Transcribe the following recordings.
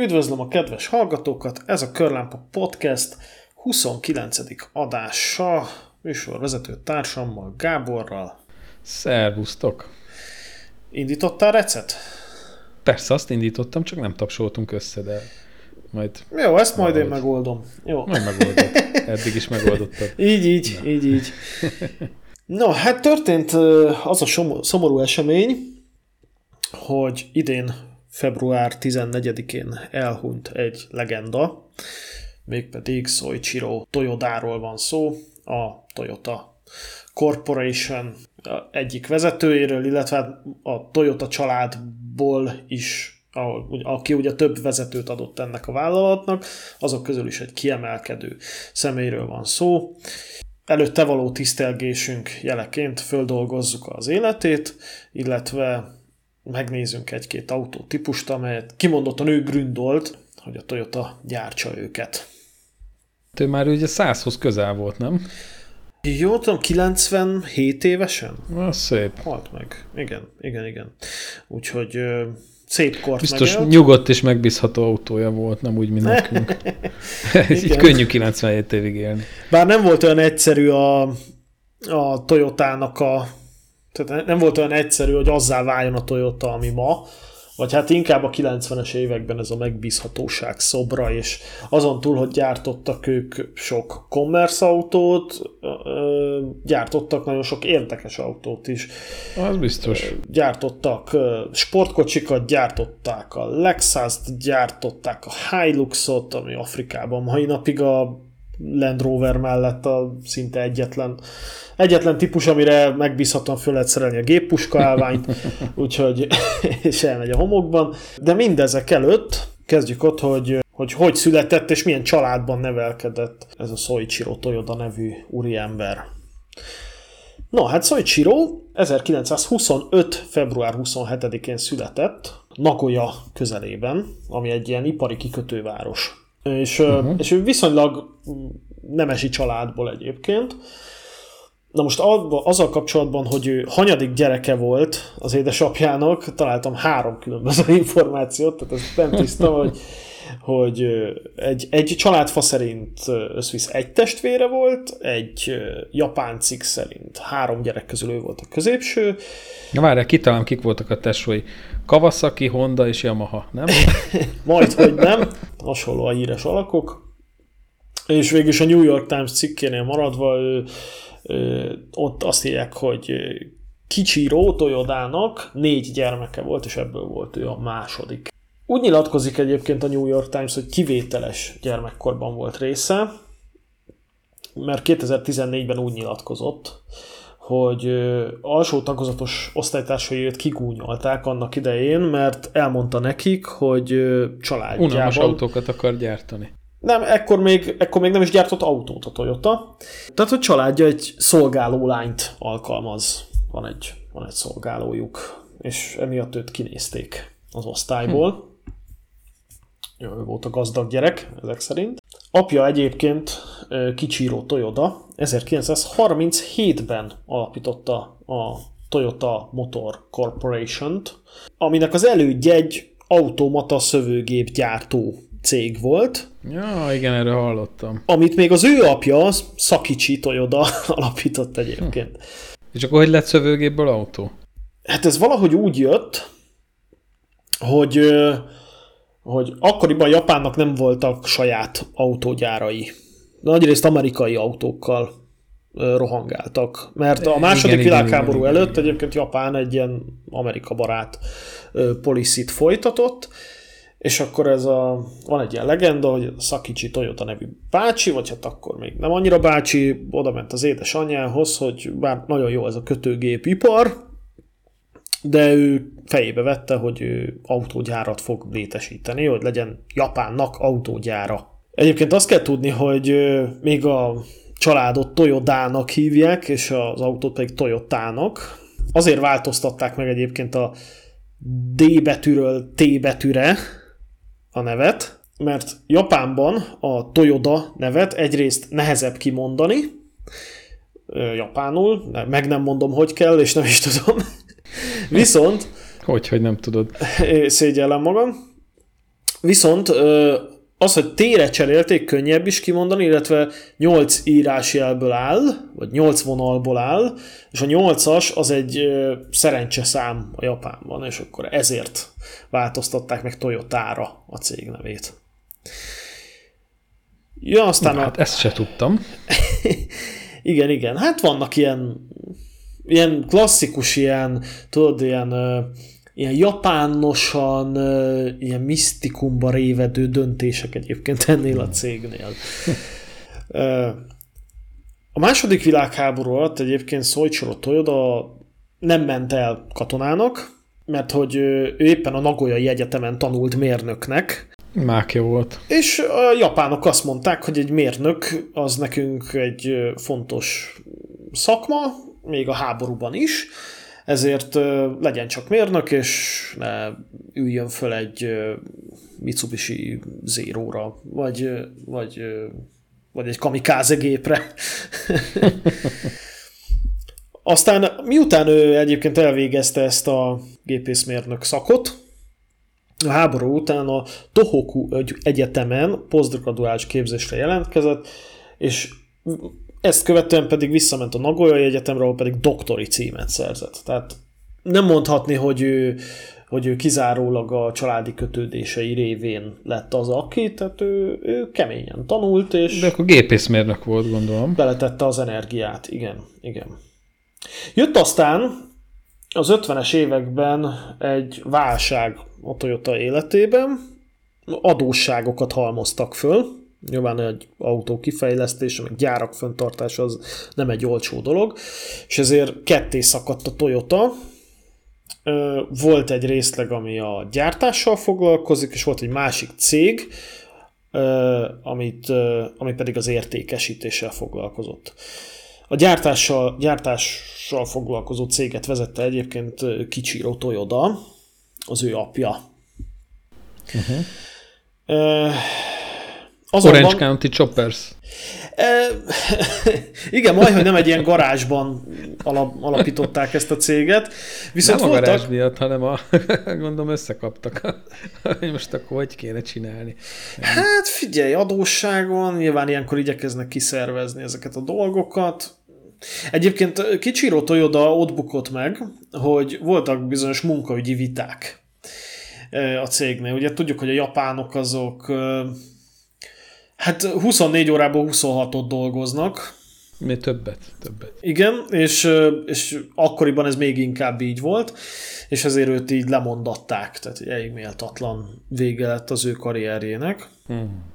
Üdvözlöm a kedves hallgatókat, ez a Körlámpa Podcast 29. adása, műsorvezető társammal, Gáborral. Szervusztok! Indítottál recet? Persze, azt indítottam, csak nem tapsoltunk össze, de majd... Jó, ezt majd én megoldom. Jó. Majd megoldod. Eddig is megoldottad. így, így, Na. így, így. No, hát történt az a szomorú esemény, hogy idén február 14-én elhunyt egy legenda, mégpedig Soichiro Toyodáról van szó, a Toyota Corporation egyik vezetőjéről, illetve a Toyota családból is aki ugye több vezetőt adott ennek a vállalatnak, azok közül is egy kiemelkedő személyről van szó. Előtte való tisztelgésünk jeleként földolgozzuk az életét, illetve megnézzünk egy-két autótípust, amelyet kimondottan ő gründolt, hogy a Toyota gyártsa őket. Ő már ugye 100-hoz közel volt, nem? Jó, tudom, 97 évesen? Na, szép. Halt meg. Igen, igen, igen. Úgyhogy szép kort Biztos megelt. nyugodt és megbízható autója volt, nem úgy, mint nekünk. Így könnyű 97 évig élni. Bár nem volt olyan egyszerű a, a Toyotának a tehát nem volt olyan egyszerű, hogy azzá váljon a Toyota, ami ma, vagy hát inkább a 90-es években ez a megbízhatóság szobra, és azon túl, hogy gyártottak ők sok commerce autót, gyártottak nagyon sok érdekes autót is. Az biztos. Gyártottak sportkocsikat, gyártották a Lexus-t, gyártották a Hiluxot, ami Afrikában mai napig a Land Rover mellett a szinte egyetlen, egyetlen típus, amire megbízhatóan föl lehet szerelni a géppuska állványt, úgyhogy és elmegy a homokban. De mindezek előtt kezdjük ott, hogy hogy hogy született és milyen családban nevelkedett ez a Soichiro Toyoda nevű úriember. No, hát Soichiro 1925. február 27-én született Nagoya közelében, ami egy ilyen ipari kikötőváros és, uh-huh. és ő viszonylag nemesi családból egyébként. Na most azzal kapcsolatban, hogy ő hanyadik gyereke volt az édesapjának, találtam három különböző információt, tehát ez nem tiszta, hogy, hogy egy, egy családfa szerint összvisz egy testvére volt, egy japán cikk szerint három gyerek közül ő volt a középső. Na várjál, kitalálom, kik voltak a testvérei. Kawasaki, Honda és Yamaha, nem? Majd, hogy nem. Hasonló a híres alakok. És végülis a New York Times cikkénél maradva ő, ő, ott azt írják, hogy kicsi Toyodának négy gyermeke volt, és ebből volt ő a második. Úgy nyilatkozik egyébként a New York Times, hogy kivételes gyermekkorban volt része, mert 2014-ben úgy nyilatkozott, hogy alsó tagozatos osztálytársai őt kigúnyolták annak idején, mert elmondta nekik, hogy családjában... Unalmas autókat akar gyártani. Nem, ekkor még, ekkor még nem is gyártott autót a Toyota. Tehát, hogy családja egy szolgáló lányt alkalmaz. Van egy, van egy szolgálójuk, és emiatt őt kinézték az osztályból. Hm. Jó, ő volt a gazdag gyerek, ezek szerint. Apja egyébként Kichiro Toyoda 1937-ben alapította a Toyota Motor Corporation-t, aminek az elődje egy automata szövőgép gyártó cég volt. Ja, igen, erre hallottam. Amit még az ő apja, Sakichi Toyoda alapított egyébként. Hm. És akkor hogy lett szövőgépből autó? Hát ez valahogy úgy jött, hogy hogy akkoriban Japánnak nem voltak saját autógyárai. Nagyrészt amerikai autókkal rohangáltak. Mert a második igen, világháború igen, előtt igen, egyébként Japán egy ilyen Amerika barát policit folytatott, és akkor ez a, van egy ilyen legenda, hogy Sakichi Toyota nevű bácsi, vagy hát akkor még nem annyira bácsi, oda ment az édesanyjához, hogy bár nagyon jó ez a kötőgépipar, de ő fejébe vette, hogy ő autógyárat fog létesíteni, hogy legyen Japánnak autógyára. Egyébként azt kell tudni, hogy még a családot Toyodának hívják, és az autót pedig Toyotának. Azért változtatták meg egyébként a D betűről T betűre a nevet, mert Japánban a Toyoda nevet egyrészt nehezebb kimondani, japánul, meg nem mondom, hogy kell, és nem is tudom. Viszont... Hogy, hogy nem tudod. Szégyellem magam. Viszont az, hogy tére cserélték, könnyebb is kimondani, illetve 8 írásjelből áll, vagy 8 vonalból áll, és a 8-as az egy szerencse szám a Japánban, és akkor ezért változtatták meg Toyotára a cég nevét. Ja, aztán Na, a... hát ezt se tudtam. igen, igen. Hát vannak ilyen, ilyen klasszikus, ilyen, tudod, ilyen ilyen japánosan, ilyen misztikumba révedő döntések egyébként ennél a cégnél. A második világháború alatt egyébként Soichiro Toyoda nem ment el katonának, mert hogy ő éppen a Nagoyai Egyetemen tanult mérnöknek. Mákja volt. És a japánok azt mondták, hogy egy mérnök az nekünk egy fontos szakma, még a háborúban is, ezért legyen csak mérnök, és ne üljön föl egy Mitsubishi Zero-ra, vagy, vagy, vagy egy kamikáze gépre. Aztán miután ő egyébként elvégezte ezt a gépészmérnök szakot, a háború után a Tohoku Egyetemen posztgraduális képzésre jelentkezett, és ezt követően pedig visszament a Nagoya Egyetemre, ahol pedig doktori címet szerzett. Tehát nem mondhatni, hogy ő, hogy ő kizárólag a családi kötődései révén lett az, aki, tehát ő, ő keményen tanult, és... De akkor gépészmérnök volt, gondolom. Beletette az energiát, igen, igen. Jött aztán az 50-es években egy válság a Toyota életében, adósságokat halmoztak föl, Nyilván egy autó kifejlesztése, meg gyárak föntartása az nem egy olcsó dolog, és ezért ketté szakadt a Toyota. Volt egy részleg, ami a gyártással foglalkozik, és volt egy másik cég, amit, ami pedig az értékesítéssel foglalkozott. A gyártással, gyártással foglalkozó céget vezette egyébként Kichiro Toyoda, az ő apja. Uh-huh. Azonban, Orange County Choppers. E, igen, majd, hogy nem egy ilyen garázsban alap, alapították ezt a céget. Viszont nem a voltak... garázs miatt, hanem a, gondolom összekaptak, hogy most akkor hogy kéne csinálni. Hát figyelj, adósságon, nyilván ilyenkor igyekeznek kiszervezni ezeket a dolgokat. Egyébként Kicsiro Toyoda ott bukott meg, hogy voltak bizonyos munkaügyi viták a cégnél. Ugye tudjuk, hogy a japánok azok Hát 24 órából 26-ot dolgoznak. Mi többet, többet. Igen, és, és akkoriban ez még inkább így volt, és ezért őt így lemondatták, tehát elég méltatlan vége lett az ő karrierjének. Hmm.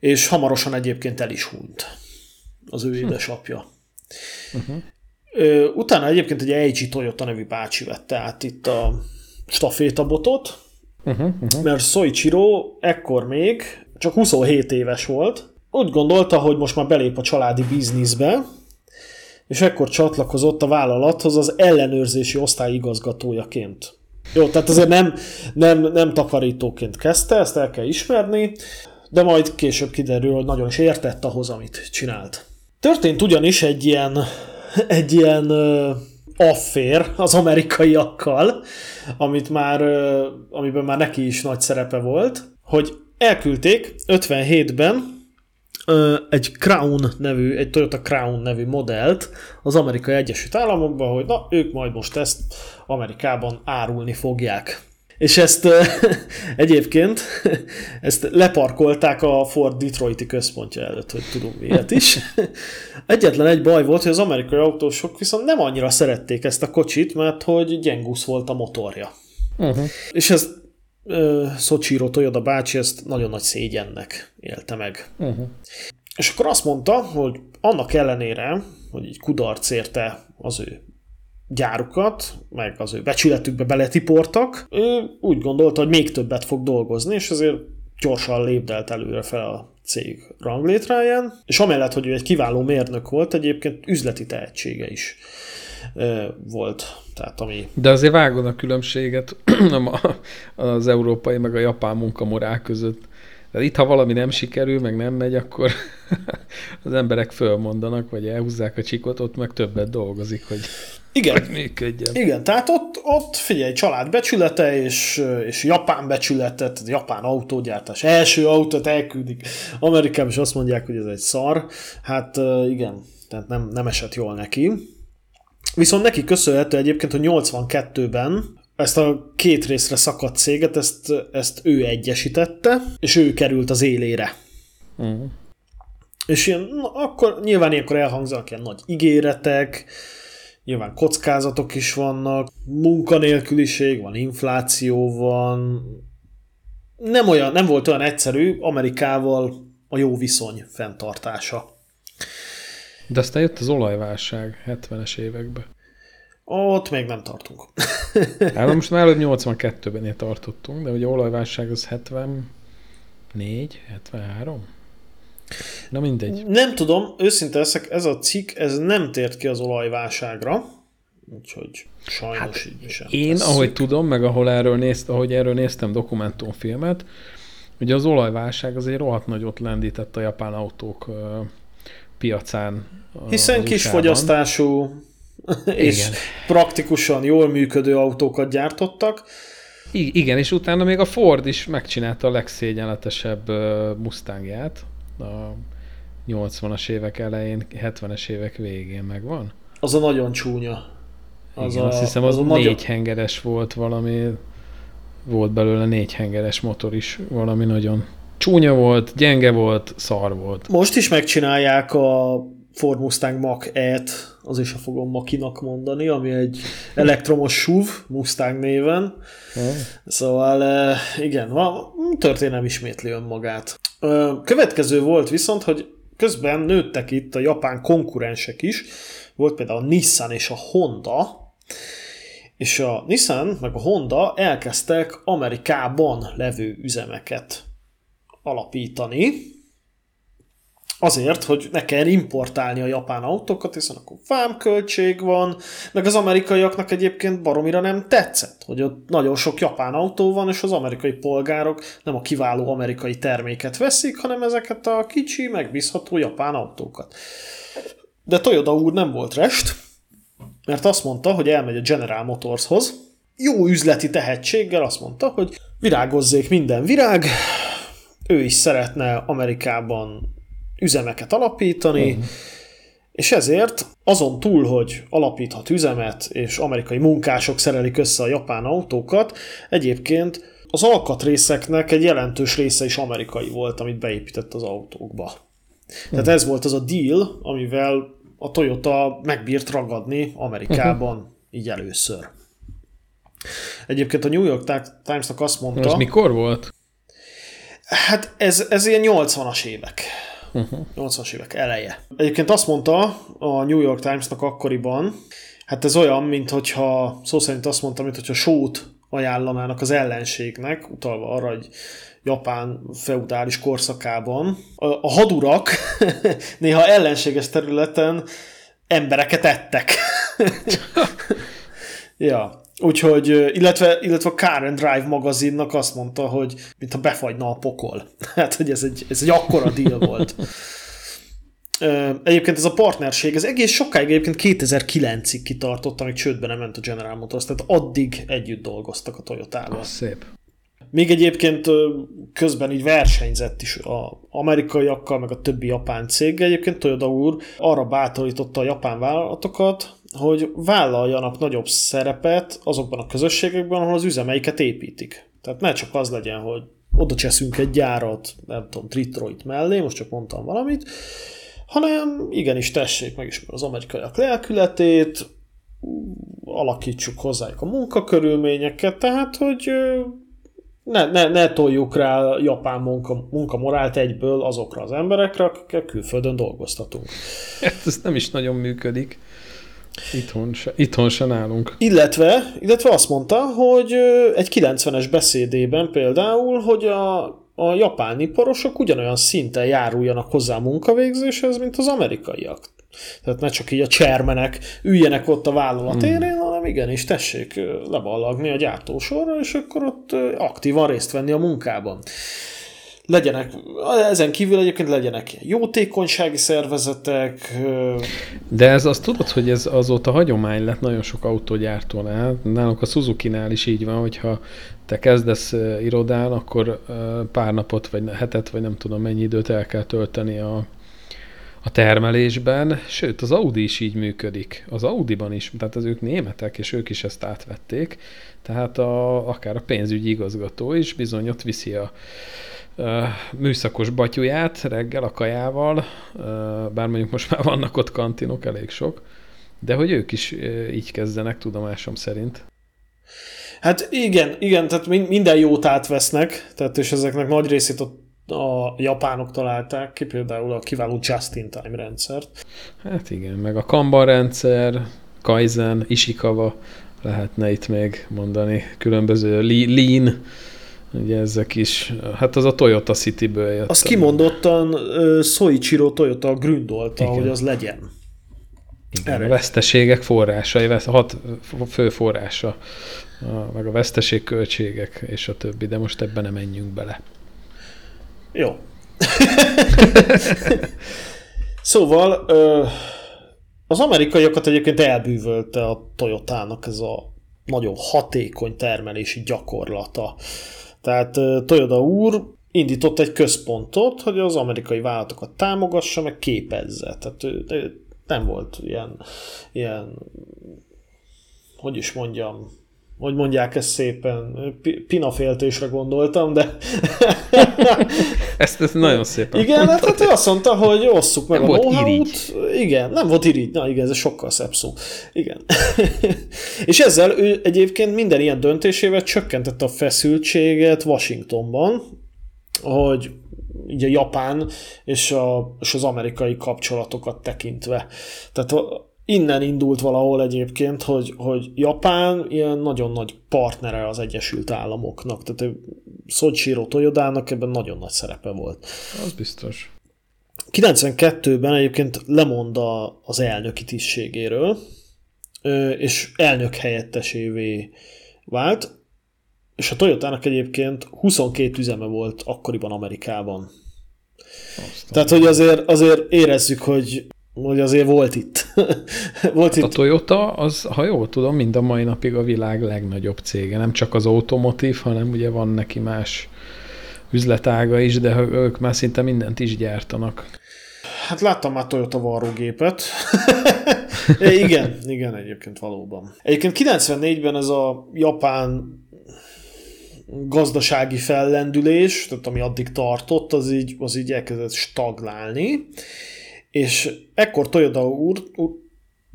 És hamarosan egyébként el is hunyt az ő hm. édesapja. Uh-huh. Utána egyébként egy Eiji Toyota nevű bácsi vette át itt a stafétabotot, uh-huh, uh-huh. mert Soichiro ekkor még csak 27 éves volt, úgy gondolta, hogy most már belép a családi bizniszbe, és ekkor csatlakozott a vállalathoz az ellenőrzési osztály igazgatójaként. Jó, tehát azért nem, nem, nem takarítóként kezdte, ezt el kell ismerni, de majd később kiderül, hogy nagyon is értett ahhoz, amit csinált. Történt ugyanis egy ilyen, egy ilyen affér az amerikaiakkal, amit már, amiben már neki is nagy szerepe volt, hogy elküldték 57-ben egy Crown nevű, egy Toyota Crown nevű modellt az Amerikai Egyesült Államokba, hogy na, ők majd most ezt Amerikában árulni fogják. És ezt egyébként ezt leparkolták a Ford Detroiti központja előtt, hogy tudunk ilyet is. Egyetlen egy baj volt, hogy az amerikai autósok viszont nem annyira szerették ezt a kocsit, mert hogy gyengusz volt a motorja. Uh-huh. És ez Szocsíró Toyoda bácsi ezt nagyon nagy szégyennek élte meg. Uh-huh. És akkor azt mondta, hogy annak ellenére, hogy egy kudarc érte az ő gyárukat, meg az ő becsületükbe beletiportak, ő úgy gondolta, hogy még többet fog dolgozni, és ezért gyorsan lépdelt előre fel a cég ranglétráján, és amellett, hogy ő egy kiváló mérnök volt, egyébként üzleti tehetsége is volt. Tehát ami... De azért vágod a különbséget az európai meg a japán munkamorál között. Tehát itt, ha valami nem sikerül, meg nem megy, akkor az emberek fölmondanak, vagy elhúzzák a csikot, ott meg többet dolgozik, hogy, igen. hogy működjön. Igen, tehát ott ott figyelj, család becsülete és, és japán becsülete, tehát japán autógyártás, első autót elküldik Amerikába, és azt mondják, hogy ez egy szar. Hát igen, tehát nem, nem esett jól neki. Viszont neki köszönhető egyébként, hogy 82-ben ezt a két részre szakadt céget, ezt, ezt ő egyesítette, és ő került az élére. Uh-huh. És ilyen, na, akkor nyilván ilyenkor elhangzanak ilyen nagy ígéretek, nyilván kockázatok is vannak, munkanélküliség van, infláció van, nem, olyan, nem volt olyan egyszerű Amerikával a jó viszony fenntartása. De aztán jött az olajválság 70-es években. Ott még nem tartunk. hát most már előbb 82-ben tartottunk, de ugye olajválság az 74, 73? Na mindegy. Nem tudom, őszinte leszek, ez a cikk, ez nem tért ki az olajválságra, úgyhogy sajnos hát így sem. Én, tesszük. ahogy tudom, meg ahol erről nézt, ahogy erről néztem dokumentumfilmet, ugye az olajválság az egy rohadt nagyot lendített a japán autók piacán. Hiszen kis fogyasztású és Igen. praktikusan jól működő autókat gyártottak. I- igen, és utána még a Ford is megcsinálta a legszégyenletesebb Mustangját a 80-as évek elején, 70-es évek végén megvan. Az a nagyon csúnya. Az Igen, a, azt hiszem az, az négy nagyon... hengeres volt valami, volt belőle négy hengeres motor is, valami nagyon csúnya volt, gyenge volt, szar volt. Most is megcsinálják a Ford Mustang Mach-et, az is a fogom Makinak mondani, ami egy elektromos SUV Mustang néven. Szóval eh, igen, történelem ismétli önmagát. Következő volt viszont, hogy közben nőttek itt a japán konkurensek is, volt például a Nissan és a Honda, és a Nissan meg a Honda elkezdtek Amerikában levő üzemeket alapítani, azért, hogy ne kell importálni a japán autókat, hiszen akkor vámköltség van, meg az amerikaiaknak egyébként baromira nem tetszett, hogy ott nagyon sok japán autó van, és az amerikai polgárok nem a kiváló amerikai terméket veszik, hanem ezeket a kicsi, megbízható japán autókat. De Toyota úr nem volt rest, mert azt mondta, hogy elmegy a General Motorshoz, jó üzleti tehetséggel azt mondta, hogy virágozzék minden virág, ő is szeretne Amerikában üzemeket alapítani, uh-huh. és ezért azon túl, hogy alapíthat üzemet, és amerikai munkások szerelik össze a japán autókat, egyébként az alkatrészeknek egy jelentős része is amerikai volt, amit beépített az autókba. Uh-huh. Tehát ez volt az a deal, amivel a Toyota megbírt ragadni Amerikában uh-huh. így először. Egyébként a New York Times-nak azt mondta... Ez mikor volt? Hát ez, ez ilyen 80-as évek. Uh-huh. 80-as évek eleje. Egyébként azt mondta a New York Times-nak akkoriban, hát ez olyan, mint hogyha szó szerint azt mondta, mint hogyha sót ajánlanának az ellenségnek, utalva arra, hogy Japán feudális korszakában. A, a hadurak néha ellenséges területen embereket ettek. ja. Úgyhogy, illetve, illetve a Car and Drive magazinnak azt mondta, hogy mintha befagyna a pokol. Hát, hogy ez egy, ez egy akkora deal volt. Egyébként ez a partnerség, ez egész sokáig egyébként 2009-ig kitartott, amíg csődbe nem ment a General Motors, tehát addig együtt dolgoztak a Toyota-val. Ah, szép. Még egyébként közben így versenyzett is a amerikaiakkal, meg a többi japán cég. Egyébként Toyota úr arra bátorította a japán vállalatokat, hogy vállaljanak nagyobb szerepet azokban a közösségekben, ahol az üzemeiket építik. Tehát ne csak az legyen, hogy oda cseszünk egy gyárat, nem tudom, Detroit mellé, most csak mondtam valamit, hanem igenis tessék meg is az amerikaiak lelkületét, alakítsuk hozzájuk a munkakörülményeket, tehát, hogy ne, ne, ne toljuk rá a japán munka, munkamorált egyből azokra az emberekre, akikkel külföldön dolgoztatunk. Hát ez nem is nagyon működik. Itthon se, itthon se nálunk. Illetve, illetve azt mondta, hogy egy 90-es beszédében például, hogy a, a japán iparosok ugyanolyan szinten járuljanak hozzá a munkavégzéshez, mint az amerikaiak. Tehát ne csak így a csermenek üljenek ott a vállalat hmm. élén, hanem igenis tessék leballagni a gyártósorra, és akkor ott aktívan részt venni a munkában. Legyenek, ezen kívül egyébként legyenek jótékonysági szervezetek. De ez azt tudod, hogy ez azóta hagyomány lett nagyon sok autógyártónál. Nálunk a Suzuki-nál is így van, hogyha te kezdesz irodán, akkor pár napot, vagy hetet, vagy nem tudom mennyi időt el kell tölteni a, a termelésben, sőt az Audi is így működik. Az Audiban is, tehát az ők németek, és ők is ezt átvették, tehát a, akár a pénzügyi igazgató is bizony ott viszi a, műszakos batyuját reggel a kajával, bár mondjuk most már vannak ott kantinok, elég sok, de hogy ők is így kezdenek, tudomásom szerint. Hát igen, igen, tehát minden jót átvesznek, tehát és ezeknek nagy részét a, a japánok találták ki, például a kiváló just-in-time rendszert. Hát igen, meg a Kanban rendszer, Kaizen, Ishikawa, lehetne itt még mondani, különböző lean, Ugye ezek is, hát az a Toyota City-ből jött. Az kimondottan uh, Soichiro Toyota gründolta, hogy az legyen. Igen, a veszteségek forrásai, hat fő forrása, a, meg a veszteség költségek és a többi, de most ebben nem menjünk bele. Jó. szóval az amerikaiakat egyébként elbűvölte a Toyotának ez a nagyon hatékony termelési gyakorlata. Tehát Toyoda úr indított egy központot, hogy az amerikai vállalatokat támogassa, meg képezze. Tehát nem volt ilyen, ilyen hogy is mondjam, hogy mondják ezt szépen, pinaféltésre gondoltam, de... ezt, ezt nagyon szépen Igen, hát, hát ő azt mondta, hogy osszuk meg nem a volt Igen, nem volt irigy. Na igen, ez sokkal szebb szó. Igen. és ezzel ő egyébként minden ilyen döntésével csökkentette a feszültséget Washingtonban, hogy így a japán és, a, és az amerikai kapcsolatokat tekintve. Tehát innen indult valahol egyébként, hogy, hogy Japán ilyen nagyon nagy partnere az Egyesült Államoknak. Tehát Soichiro Toyodának ebben nagyon nagy szerepe volt. Az biztos. 92-ben egyébként lemond az elnöki tisztségéről, és elnök helyettesévé vált, és a Toyotának egyébként 22 üzeme volt akkoriban Amerikában. Aztán. Tehát, hogy azért, azért érezzük, hogy hogy azért volt itt. volt hát itt. A Toyota, az, ha jól tudom, mind a mai napig a világ legnagyobb cége. Nem csak az automotív, hanem ugye van neki más üzletága is, de ők már szinte mindent is gyártanak. Hát láttam már Toyota varrógépet. igen, igen, egyébként valóban. Egyébként 94-ben ez a japán gazdasági fellendülés, tehát ami addig tartott, az így, az így elkezdett stagnálni, és ekkor Toyoda úr, úr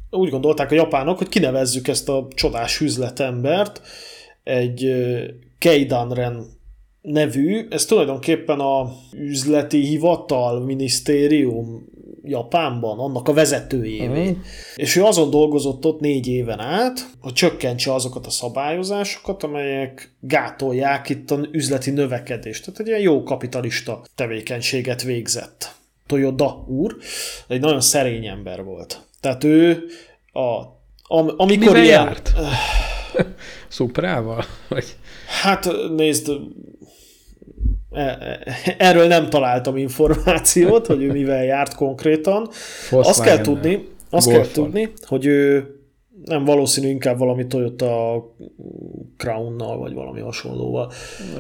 úgy gondolták a japánok, hogy kinevezzük ezt a csodás üzletembert, egy Keidanren nevű, ez tulajdonképpen a üzleti hivatal, minisztérium Japánban, annak a vezetőjévé. Uh-huh. És ő azon dolgozott ott négy éven át, hogy csökkentse azokat a szabályozásokat, amelyek gátolják itt a üzleti növekedést. Tehát egy ilyen jó kapitalista tevékenységet végzett. Toyoda úr, egy nagyon szerény ember volt. Tehát ő a, am, amikor Mivel ilyen, járt? Szuprával? Vagy? Hát nézd, e, e, erről nem találtam információt, hogy ő mivel járt konkrétan. Azt kell tudni, azt kell tudni, hogy ő nem valószínű, inkább valami Toyota Crown-nal, vagy valami hasonlóval.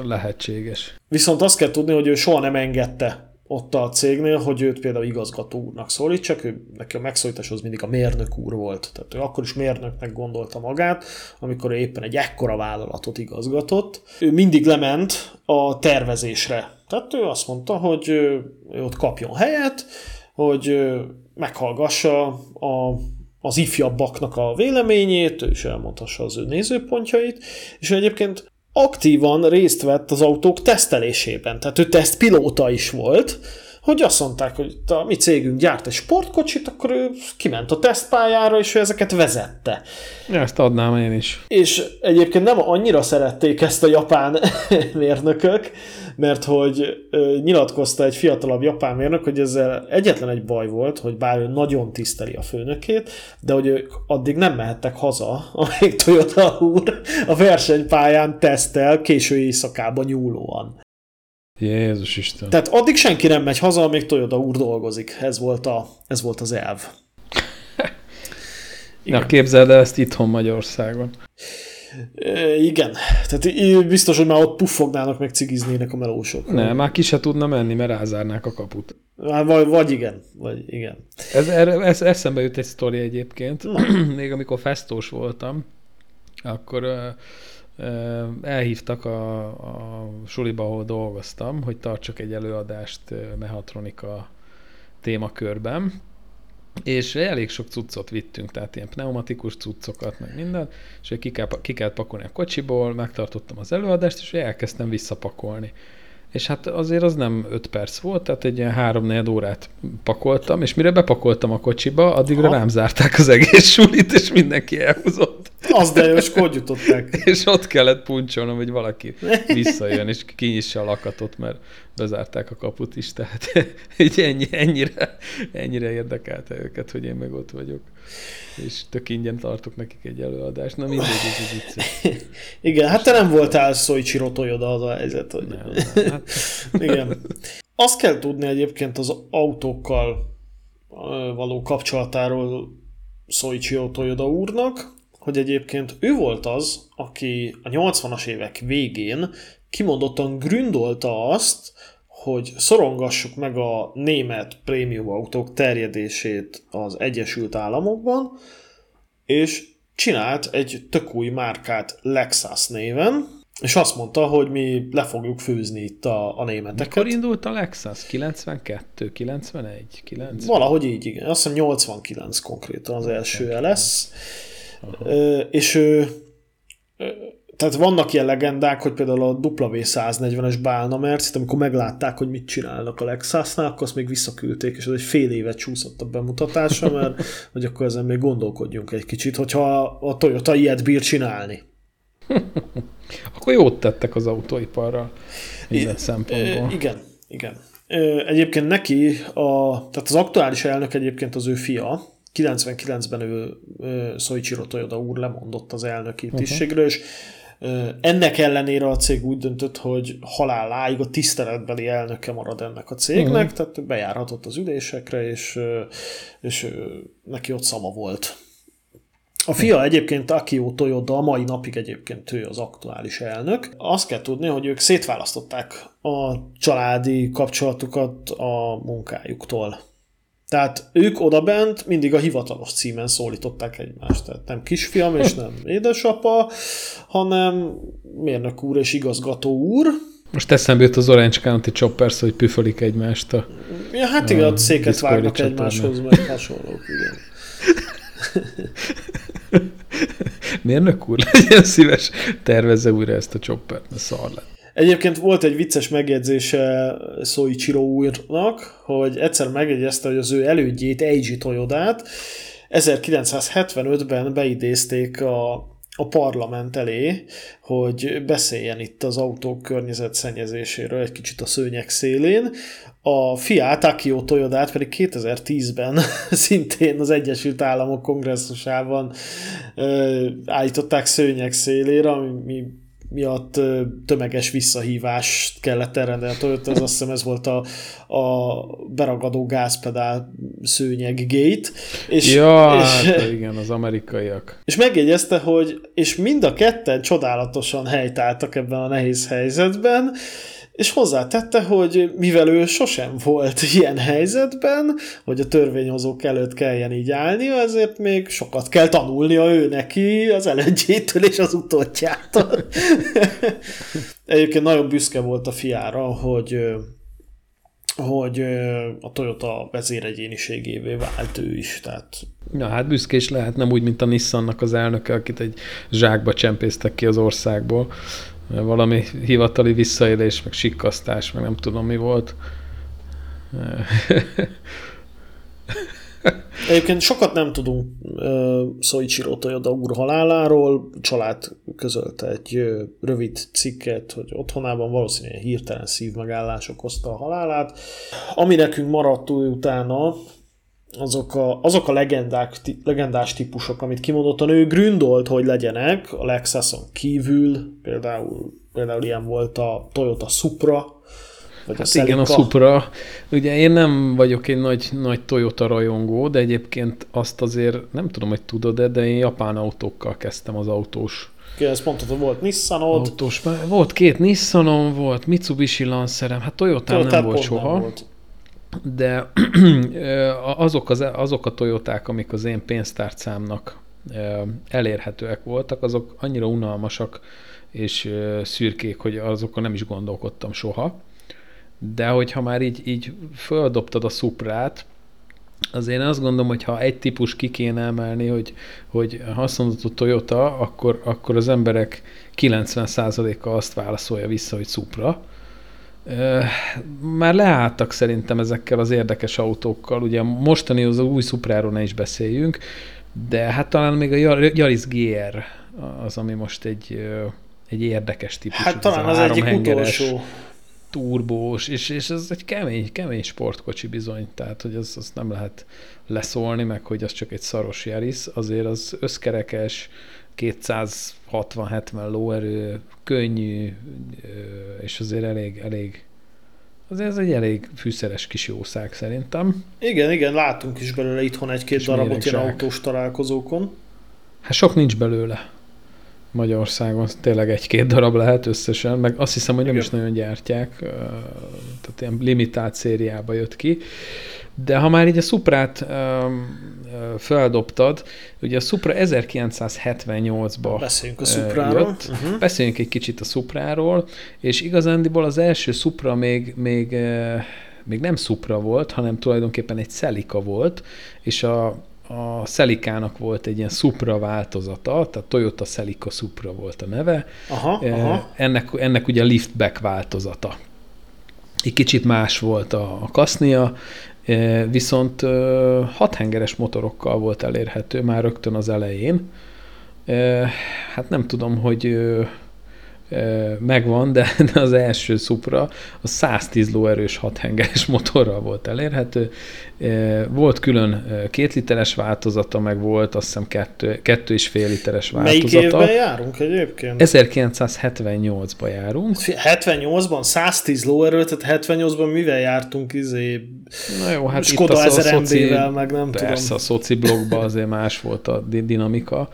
Lehetséges. Viszont azt kell tudni, hogy ő soha nem engedte ott a cégnél, hogy őt például igazgató úrnak szólítsak, ő, neki a megszólítás az mindig a mérnök úr volt. Tehát ő akkor is mérnöknek gondolta magát, amikor ő éppen egy ekkora vállalatot igazgatott. Ő mindig lement a tervezésre. Tehát ő azt mondta, hogy ő ott kapjon helyet, hogy meghallgassa a az ifjabbaknak a véleményét, és elmondhassa az ő nézőpontjait, és egyébként aktívan részt vett az autók tesztelésében, tehát ő tesztpilóta is volt, hogy azt mondták, hogy a mi cégünk gyárt egy sportkocsit, akkor ő kiment a tesztpályára, és ő ezeket vezette. Ezt adnám én is. És egyébként nem annyira szerették ezt a japán mérnökök, mert hogy nyilatkozta egy fiatalabb japán mérnök, hogy ezzel egyetlen egy baj volt, hogy bár ő nagyon tiszteli a főnökét, de hogy ők addig nem mehettek haza, amíg Toyota úr a versenypályán tesztel késő éjszakában nyúlóan. Jézus Isten. Tehát addig senki nem megy haza, amíg Toyota úr dolgozik. Ez volt, a, ez volt az elv. Igen. Na képzeld el ezt itthon Magyarországon. E, igen. Tehát biztos, hogy már ott puffognának, meg cigiznének a melósok. Nem, már ki se tudna menni, mert rázárnák a kaput. Vagy, vagy igen, vagy igen. Ez, ez, eszembe jut egy sztori egyébként. Még amikor festós voltam, akkor elhívtak a, a suliba, ahol dolgoztam, hogy tartsak egy előadást mehatronika témakörben, és elég sok cuccot vittünk, tehát ilyen pneumatikus cuccokat, meg minden, és ki, kell, ki kellett pakolni a kocsiból, megtartottam az előadást, és elkezdtem visszapakolni és hát azért az nem 5 perc volt, tehát egy ilyen 3 órát pakoltam, és mire bepakoltam a kocsiba, addigra ha. rám zárták az egész sulit, és mindenki elhúzott. Az de jó, és jutották? és ott kellett puncsolnom, hogy valaki visszajön, és kinyissa a lakatot, mert bezárták a kaput is, tehát így ennyi, ennyire, ennyire érdekelte őket, hogy én meg ott vagyok. És tök ingyen tartok nekik egy előadást. Na mindegy, ez vicces. Igen, hát te nem voltál Soichiro Toyoda az a helyzet. Hogy... Nem, nem, hát... Igen. Azt kell tudni egyébként az autókkal való kapcsolatáról Soichiro Toyoda úrnak, hogy egyébként ő volt az, aki a 80-as évek végén kimondottan gründolta azt, hogy szorongassuk meg a német prémium autók terjedését az Egyesült Államokban, és csinált egy tök új márkát Lexus néven, és azt mondta, hogy mi le fogjuk főzni itt a, a németeket. Mikor indult a Lexus? 92, 91, 90? Valahogy így, igen. Azt hiszem 89 konkrétan az első LS. Aha. És ő tehát vannak ilyen legendák, hogy például a W140-es Bálna Mercit, amikor meglátták, hogy mit csinálnak a Lexusnál, akkor azt még visszaküldték, és ez egy fél évet csúszott a bemutatása, mert hogy akkor ezen még gondolkodjunk egy kicsit, hogyha a Toyota ilyet bír csinálni. akkor jót tettek az autóiparral minden I- szempontból. Igen, igen. Egyébként neki, a, tehát az aktuális elnök egyébként az ő fia, 99-ben ő, Soichiro Toyoda úr lemondott az elnöki uh-huh. tisztségről, és ennek ellenére a cég úgy döntött, hogy haláláig a tiszteletbeli elnöke marad ennek a cégnek, uh-huh. tehát bejárhatott az ülésekre, és, és neki ott szama volt. A fia egyébként Akio Toyoda, a mai napig egyébként ő az aktuális elnök. Azt kell tudni, hogy ők szétválasztották a családi kapcsolatukat a munkájuktól. Tehát ők odabent mindig a hivatalos címen szólították egymást. Tehát nem kisfiam és nem édesapa, hanem mérnök úr és igazgató úr. Most eszembe jut az Orange County Choppers, hogy püfölik egymást a Ja, hát igen, a széket vágnak egymáshoz, meg hasonlók, igen. Mérnök úr, legyen szíves, tervezze újra ezt a choppert, mert szar lett. Egyébként volt egy vicces megjegyzése Soichiro úrnak, hogy egyszer megjegyezte, hogy az ő elődjét, Eiji Toyodát 1975-ben beidézték a, a parlament elé, hogy beszéljen itt az autók környezetszennyezéséről egy kicsit a szőnyek szélén. A fiát, Akio Toyodát pedig 2010-ben szintén az Egyesült Államok kongresszusában ö, állították szőnyek szélére, ami miatt tömeges visszahívást kellett elrendelni a Toyota, az azt hiszem ez volt a, a beragadó gázpedál szőnyeg gate. És, ja, és, hát igen, az amerikaiak. És megjegyezte, hogy és mind a ketten csodálatosan helytáltak ebben a nehéz helyzetben, és hozzátette, hogy mivel ő sosem volt ilyen helyzetben, hogy a törvényhozók előtt kelljen így állni, ezért még sokat kell tanulnia ő neki az elődjétől és az utódjától. Egyébként nagyon büszke volt a fiára, hogy hogy a Toyota vezéregyéniségévé vált ő is. Tehát... Ja, hát büszke is lehet, nem úgy, mint a Nissannak az elnöke, akit egy zsákba csempésztek ki az országból valami hivatali visszaélés, meg sikkasztás, meg nem tudom mi volt. Egyébként sokat nem tudunk uh, Soichiro Toyoda úr haláláról. Család közölte egy uh, rövid cikket, hogy otthonában valószínűleg hirtelen szívmegállás okozta a halálát. Ami nekünk maradt utána, azok a, azok a legendák, legendás típusok, amit kimondottan ő gründolt, hogy legyenek, a Lexuson kívül, például, például ilyen volt a Toyota Supra, Vagy Hát a igen, a Celica. Supra. Ugye én nem vagyok egy nagy, nagy Toyota rajongó, de egyébként azt azért nem tudom, hogy tudod-e, de én japán autókkal kezdtem az autós Ki ezt mondtad, volt Nissanod, autós. Volt két Nissanom, volt Mitsubishi Lancerem, hát Toyota nem volt soha. nem volt. De azok, az, azok a Toyoták, amik az én pénztárcámnak elérhetőek voltak, azok annyira unalmasak és szürkék, hogy azokon nem is gondolkodtam soha. De hogyha már így, így földobtad a szuprát, azért én azt gondolom, hogy ha egy típus ki kéne emelni, hogy, hogy ha azt mondod, hogy Toyota, akkor, akkor az emberek 90%-a azt válaszolja vissza, hogy Supra. Már leálltak szerintem ezekkel az érdekes autókkal. Ugye mostani az új Supráról ne is beszéljünk, de hát talán még a Yaris GR az, ami most egy, egy érdekes típus. Hát talán az, az egyik utolsó. Turbós, és, és ez egy kemény, kemény sportkocsi bizony, tehát hogy az, az nem lehet leszólni, meg hogy az csak egy szaros Yaris, azért az összkerekes, 260-70 lóerő, könnyű, és azért elég, elég azért ez egy elég fűszeres kis jószág szerintem. Igen, igen, látunk is belőle itthon egy-két darabot ilyen autós találkozókon. Hát sok nincs belőle. Magyarországon tényleg egy-két darab lehet összesen, meg azt hiszem, hogy nem Igen. is nagyon gyártják, tehát ilyen limitált szériába jött ki. De ha már így a Suprát feldobtad, ugye a Supra 1978-ba Beszéljünk a Supráról. Jött. Uh-huh. Beszéljünk egy kicsit a Supráról, és igazándiból az első Supra még, még, még nem Supra volt, hanem tulajdonképpen egy Celica volt, és a, a Celikának volt egy ilyen Supra változata, tehát Toyota Celica Supra volt a neve. Aha, aha. Ennek, ennek ugye a liftback változata. Egy kicsit más volt a, a kasznia, viszont hathengeres motorokkal volt elérhető már rögtön az elején. Hát nem tudom, hogy megvan, de, az első Supra a 110 lóerős 6 hengeres motorral volt elérhető. Volt külön két literes változata, meg volt azt hiszem kettő, kettő és fél literes változata. Melyik évben járunk egyébként? 1978-ban járunk. 78-ban 110 lóerő, tehát 78-ban mivel jártunk izé Na jó, hát Skoda itt az a szoci, meg nem persze, tudom. a szoci blogban azért más volt a dinamika,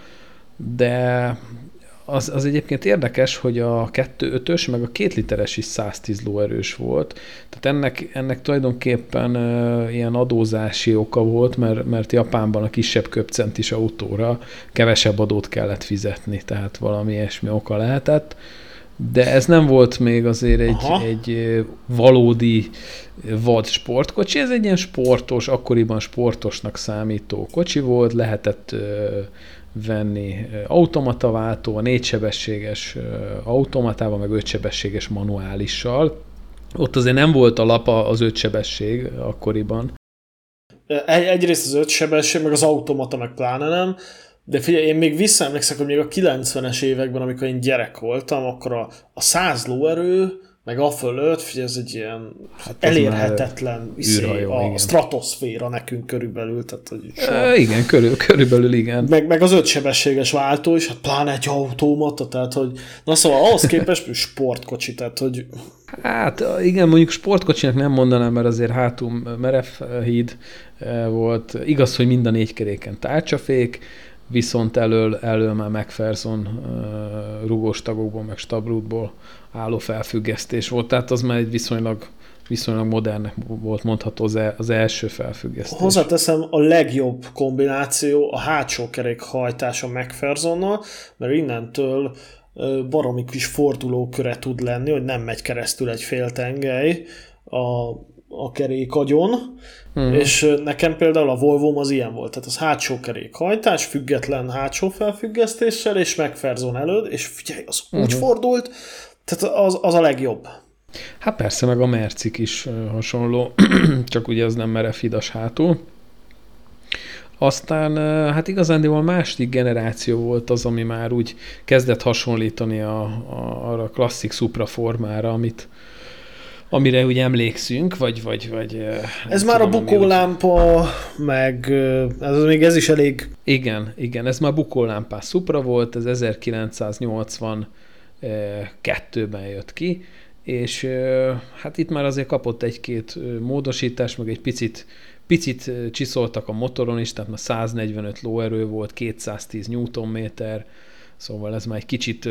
de az, az egyébként érdekes, hogy a 2.5-ös meg a 2 literes is 110 lóerős volt. Tehát ennek, ennek tulajdonképpen uh, ilyen adózási oka volt, mert, mert Japánban a kisebb köpcentis autóra kevesebb adót kellett fizetni, tehát valami ilyesmi oka lehetett. De ez nem volt még azért egy, egy valódi vad sportkocsi, ez egy ilyen sportos, akkoriban sportosnak számító kocsi volt, lehetett uh, venni automataváltó, négysebességes automatával, meg ötsebességes manuálissal. Ott azért nem volt a lapa az ötsebesség akkoriban. Egy, egyrészt az ötsebesség, meg az automata, meg pláne nem, de figyelj, én még visszaemlékszek, hogy még a 90-es években, amikor én gyerek voltam, akkor a, a 100 lóerő, meg a fölött, figyelj, ez egy ilyen hát elérhetetlen iszé, űrhajó, a igen. stratoszféra nekünk körülbelül. Tehát, hogy e, igen, körül, körülbelül igen. Meg, meg az ötsebességes váltó is, hát pláne egy automata, tehát hogy na szóval ahhoz képest sportkocsi, tehát hogy Hát igen, mondjuk sportkocsinak nem mondanám, mert azért hátul merev híd volt. Igaz, hogy mind a négy keréken tárcsafék, viszont elől, elől már McPherson rugós tagokból, meg stabrútból álló felfüggesztés volt, tehát az már egy viszonylag viszonylag modern volt mondható az, el, az első felfüggesztés. Hozzáteszem, a legjobb kombináció a hátsó kerék hajtása McPhersonnal, mert innentől baromi kis fordulóköre tud lenni, hogy nem megy keresztül egy fél tengely a, a kerékagyon, uh-huh. és nekem például a volvo az ilyen volt, tehát az hátsó kerékhajtás, független hátsó felfüggesztéssel, és McPherson előtt, és figyelj, az uh-huh. úgy fordult, tehát az, az a legjobb. Hát persze, meg a Mercik is hasonló, csak ugye az nem merev hidas hátul. Aztán hát igazán a második generáció volt az, ami már úgy kezdett hasonlítani a, a, arra a klasszik Supra formára, amit, amire úgy emlékszünk, vagy... vagy, vagy ez már tudom, a bukólámpa, meg ez még ez is elég... Igen, igen, ez már bukólámpás Supra volt, ez 1982-ben jött ki, és hát itt már azért kapott egy-két módosítás, meg egy picit, picit csiszoltak a motoron is, tehát már 145 lóerő volt, 210 Nm, szóval ez már egy kicsit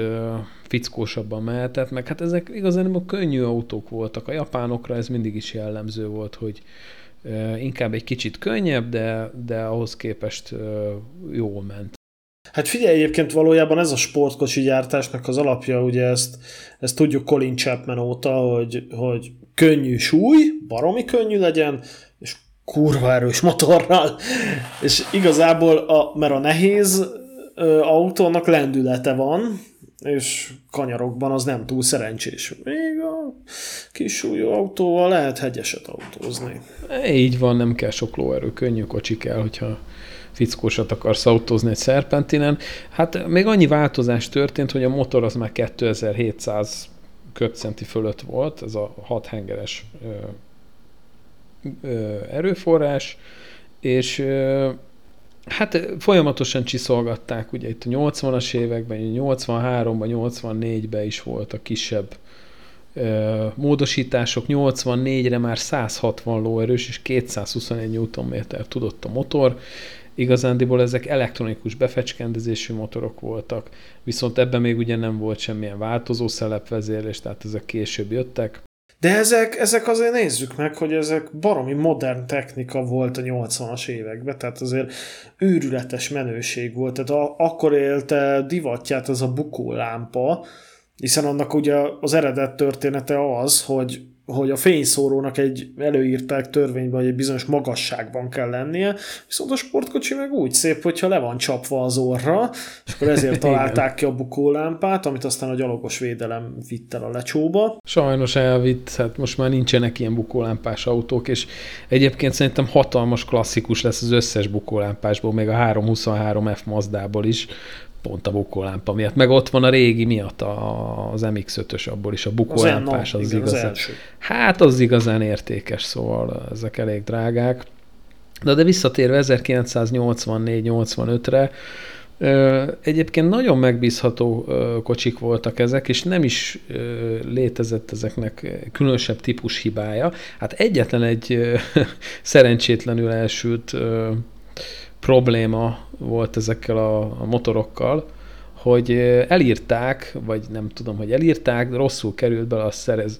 fickósabban mehetett, meg hát ezek igazán a könnyű autók voltak. A japánokra ez mindig is jellemző volt, hogy inkább egy kicsit könnyebb, de, de ahhoz képest jól ment. Hát figyelj, egyébként valójában ez a sportkocsi gyártásnak az alapja, ugye ezt, ezt tudjuk Colin Chapman óta, hogy, hogy könnyű súly, baromi könnyű legyen, és kurva erős motorral. És igazából, a, mert a nehéz ö, autónak lendülete van, és kanyarokban az nem túl szerencsés. Még a kis súlyú autóval lehet hegyeset autózni. Így van, nem kell sok lóerő, könnyű kocsi kell, hogyha fickósat akarsz autózni egy szerpentinen. Hát még annyi változás történt, hogy a motor az már 2700 kötcenti fölött volt, ez a 6 hengeres ö, ö, erőforrás, és ö, hát folyamatosan csiszolgatták, ugye itt a 80-as években, 83-ban, 84-ben is voltak kisebb ö, módosítások, 84-re már 160 lóerős és 221 Nm tudott a motor, igazándiból ezek elektronikus befecskendezésű motorok voltak, viszont ebben még ugye nem volt semmilyen változó szelepvezérlés, tehát ezek később jöttek. De ezek, ezek azért nézzük meg, hogy ezek baromi modern technika volt a 80-as években, tehát azért őrületes menőség volt, tehát a, akkor élte divatját az a bukólámpa, hiszen annak ugye az eredet története az, hogy hogy a fényszórónak egy előírták törvényben, hogy egy bizonyos magasságban kell lennie, viszont a sportkocsi meg úgy szép, hogyha le van csapva az orra, és akkor ezért találták ki a bukólámpát, amit aztán a gyalogos védelem vitt el a lecsóba. Sajnos elvitt, hát most már nincsenek ilyen bukólámpás autók, és egyébként szerintem hatalmas klasszikus lesz az összes bukólámpásból, még a 323F Mazdából is, pont a bukólámpa miatt. Meg ott van a régi miatt a, az MX-5-ös, abból is a bukólámpás az, az igen, igazán. Az hát az igazán értékes, szóval ezek elég drágák. De, de visszatérve 1984-85-re, Egyébként nagyon megbízható kocsik voltak ezek, és nem is létezett ezeknek különösebb típus hibája. Hát egyetlen egy szerencsétlenül elsült probléma volt ezekkel a, a motorokkal, hogy elírták, vagy nem tudom, hogy elírták, de rosszul került bele a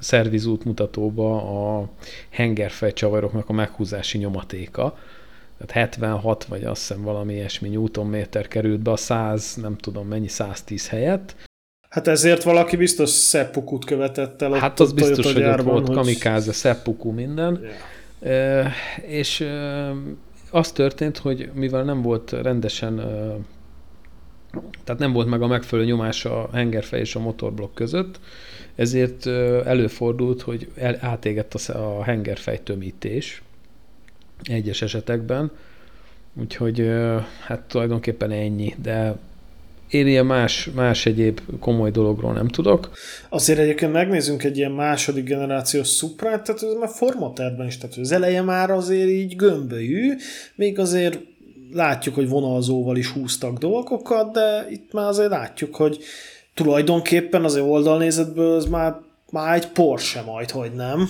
szervizút mutatóba a hengerfejcsavaroknak a meghúzási nyomatéka. Tehát 76, vagy azt hiszem valami ilyesmi newtonméter került be a 100, nem tudom mennyi, 110 helyett. Hát ezért valaki biztos szeppukut követett el. Hát az biztos, hogy ott volt hogy... kamikáze, szeppuku minden. Yeah. E, és az történt, hogy mivel nem volt rendesen, tehát nem volt meg a megfelelő nyomás a hengerfej és a motorblokk között, ezért előfordult, hogy el, átégett a, a hengerfej tömítés egyes esetekben, úgyhogy hát tulajdonképpen ennyi, de én ilyen más, más egyéb komoly dologról nem tudok. Azért egyébként megnézzünk egy ilyen második generációs szuprát, tehát ez már formaterben is, tehát az eleje már azért így gömbölyű, még azért látjuk, hogy vonalzóval is húztak dolgokat, de itt már azért látjuk, hogy tulajdonképpen az oldalnézetből ez már, már egy Porsche majd, hogy nem.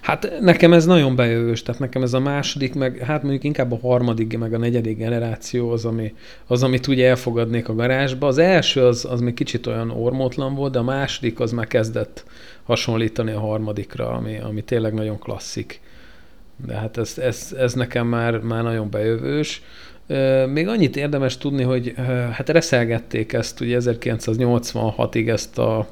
Hát nekem ez nagyon bejövős, tehát nekem ez a második, meg hát mondjuk inkább a harmadik, meg a negyedik generáció az, ami, az amit ugye elfogadnék a garázsba. Az első az, az még kicsit olyan ormótlan volt, de a második az már kezdett hasonlítani a harmadikra, ami, ami tényleg nagyon klasszik. De hát ez, ez, ez nekem már, már nagyon bejövős. Még annyit érdemes tudni, hogy hát reszelgették ezt ugye 1986-ig ezt a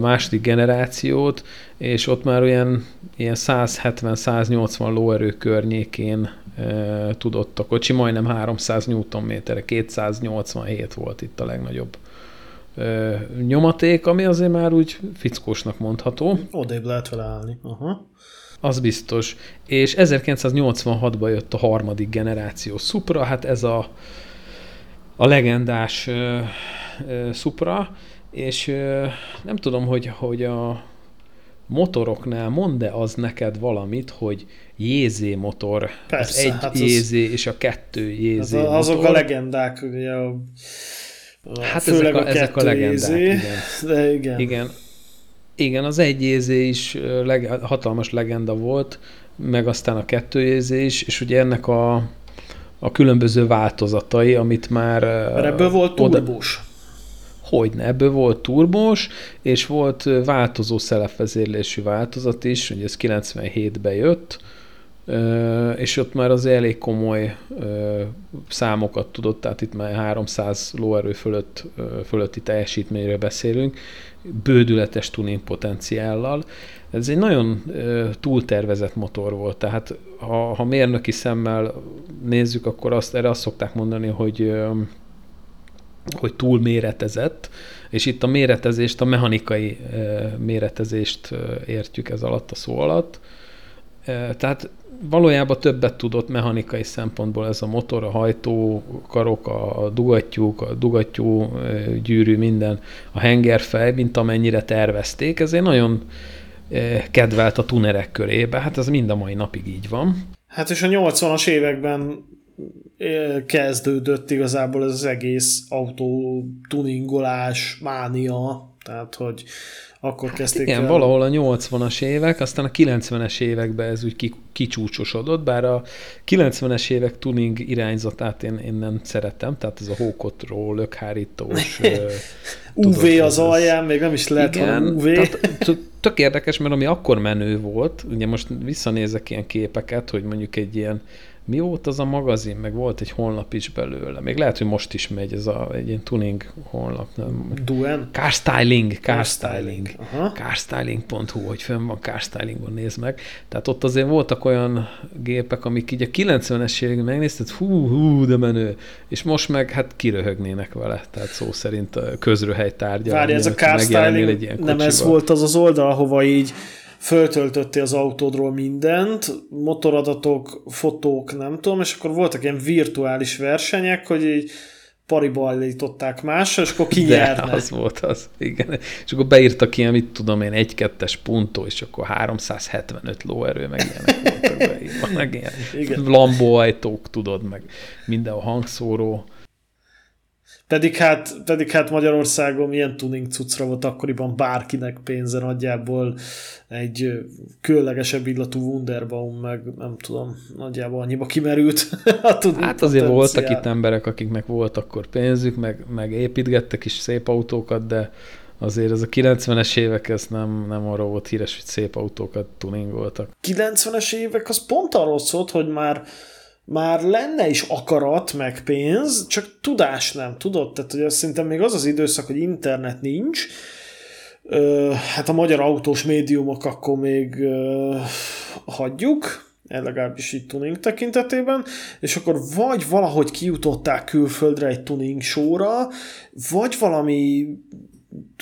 második generációt, és ott már olyan ilyen 170-180 lóerő környékén e, tudott a kocsi, majdnem 300 Nm, 287 volt itt a legnagyobb e, nyomaték, ami azért már úgy fickósnak mondható. Odébb lehet vele állni. Aha. Az biztos. És 1986-ban jött a harmadik generáció Supra, hát ez a, a legendás e, e, Supra, és nem tudom, hogy, hogy a motoroknál mond-e az neked valamit, hogy JZ motor, Persze, az egy hát JZ az, és a kettő JZ az, Azok motor. a legendák, ugye a, a hát ezek a, a ezek a legendák, igen. De igen. igen. Igen, az egy ézé is leg, hatalmas legenda volt, meg aztán a kettő ézé is, és ugye ennek a, a különböző változatai, amit már... Mert ebből volt turbós. Hogyne, ebből volt turbós, és volt változó szelepvezérlésű változat is, ugye ez 97-ben jött, és ott már az elég komoly számokat tudott, tehát itt már 300 lóerő fölött, fölötti teljesítményről beszélünk, bődületes tuning potenciállal. Ez egy nagyon túltervezett motor volt, tehát ha, ha mérnöki szemmel nézzük, akkor azt, erre azt szokták mondani, hogy hogy túl méretezett, és itt a méretezést, a mechanikai méretezést értjük ez alatt a szó alatt. Tehát valójában többet tudott mechanikai szempontból ez a motor, a hajtókarok, a dugattyúk, a dugattyú gyűrű, minden, a hengerfej, mint amennyire tervezték. Ezért nagyon kedvelt a tunerek körébe. Hát ez mind a mai napig így van. Hát és a 80-as években kezdődött igazából ez az egész autó tuningolás mánia, tehát hogy akkor hát kezdték igen, el. valahol a 80-as évek, aztán a 90-es években ez úgy kicsúcsosodott, bár a 90-es évek tuning irányzatát én, én nem szeretem, tehát ez a hókotról, lökhárítós. UV tudod, az alján, még nem is lehet igen, UV. Tehát, tök érdekes, mert ami akkor menő volt, ugye most visszanézek ilyen képeket, hogy mondjuk egy ilyen mi volt az a magazin, meg volt egy honlap is belőle. Még lehet, hogy most is megy ez a, egy ilyen tuning honlap. Nem? Duen? Car Styling, Car Styling. Carstyling.hu, hogy fönn van Car Stylingon, nézd meg. Tehát ott azért voltak olyan gépek, amik így a 90-es években megnézted, hú, hú, de menő. És most meg hát kiröhögnének vele. Tehát szó szerint közröhely tárgya. Várj, ez a Car Styling, nem ez volt az az oldal, ahova így föltöltöttél az autódról mindent, motoradatok, fotók, nem tudom, és akkor voltak ilyen virtuális versenyek, hogy így pariba állították mással, és akkor kinyerne. De, az volt az, igen. És akkor beírtak ilyen, mit tudom én, egy-kettes puntó, és akkor 375 lóerő, meg ilyenek voltak beírva, meg ilyen igen. Lambó ajtók, tudod, meg minden a hangszóró. Pedig hát, pedig hát Magyarországon milyen tuning cuccra volt akkoriban bárkinek pénze nagyjából egy különlegesebb illatú Wunderbaum, meg nem tudom, nagyjából annyiba kimerült a tuning Hát azért voltak itt emberek, akiknek volt akkor pénzük, meg, meg építgettek is szép autókat, de azért ez a 90-es évek, ez nem, nem arra volt híres, hogy szép autókat tuningoltak. 90-es évek az pont arról szólt, hogy már már lenne is akarat, meg pénz, csak tudás nem, tudod? Tehát hogy szerintem még az az időszak, hogy internet nincs, ö, hát a magyar autós médiumok akkor még ö, hagyjuk, legalábbis itt tuning tekintetében, és akkor vagy valahogy kijutották külföldre egy tuning sóra, vagy valami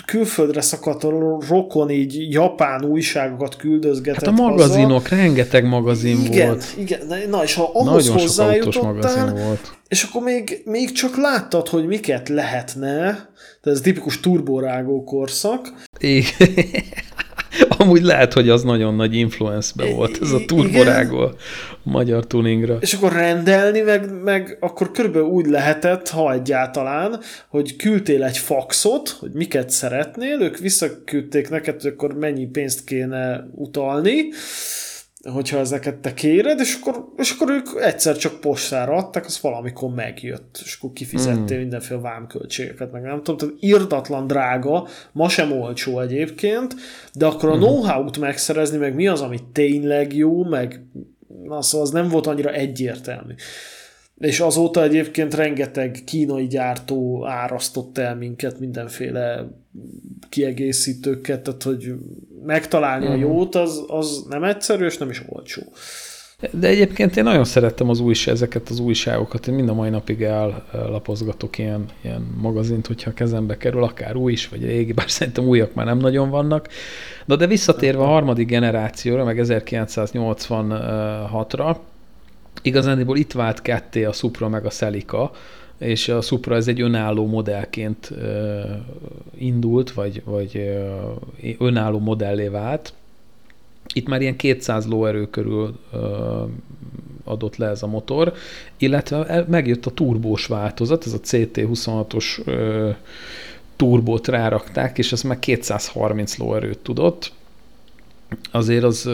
külföldre szakadt a rokon így japán újságokat küldözgetett Hát a magazinok, haza. rengeteg magazin igen, volt. Igen, na és ha ahhoz Nagyon hozzájutottál, volt. és akkor még, még csak láttad, hogy miket lehetne, de ez tipikus turborágó korszak. Igen. Amúgy lehet, hogy az nagyon nagy influence volt, ez a turborágó a magyar tuningra. És akkor rendelni, meg, meg akkor körülbelül úgy lehetett, ha egyáltalán, hogy küldtél egy faxot, hogy miket szeretnél, ők visszaküldték neked, hogy akkor mennyi pénzt kéne utalni, hogyha ezeket te kéred, és akkor, és akkor ők egyszer csak postára adták, az valamikor megjött, és akkor kifizettél mm. mindenféle vámköltségeket, meg nem tudom, tehát irdatlan drága, ma sem olcsó egyébként, de akkor a mm. know-how-t megszerezni, meg mi az, ami tényleg jó, meg na, szóval az nem volt annyira egyértelmű. És azóta egyébként rengeteg kínai gyártó árasztott el minket mindenféle kiegészítőket, tehát hogy megtalálni mm. a mhm. jót, az, az nem egyszerű, és nem is olcsó. De egyébként én nagyon szerettem az újság, ezeket az újságokat, én mind a mai napig ellapozgatok ilyen, ilyen magazint, hogyha a kezembe kerül, akár új is, vagy régi, bár szerintem újak már nem nagyon vannak. De, de visszatérve a harmadik generációra, meg 1986-ra, igazándiból itt vált ketté a Supra meg a Celica, és a Supra ez egy önálló modellként indult, vagy, vagy önálló modellé vált. Itt már ilyen 200 lóerő körül adott le ez a motor, illetve megjött a turbós változat, ez a CT26-os turbót rárakták, és az meg 230 lóerőt tudott. Azért az,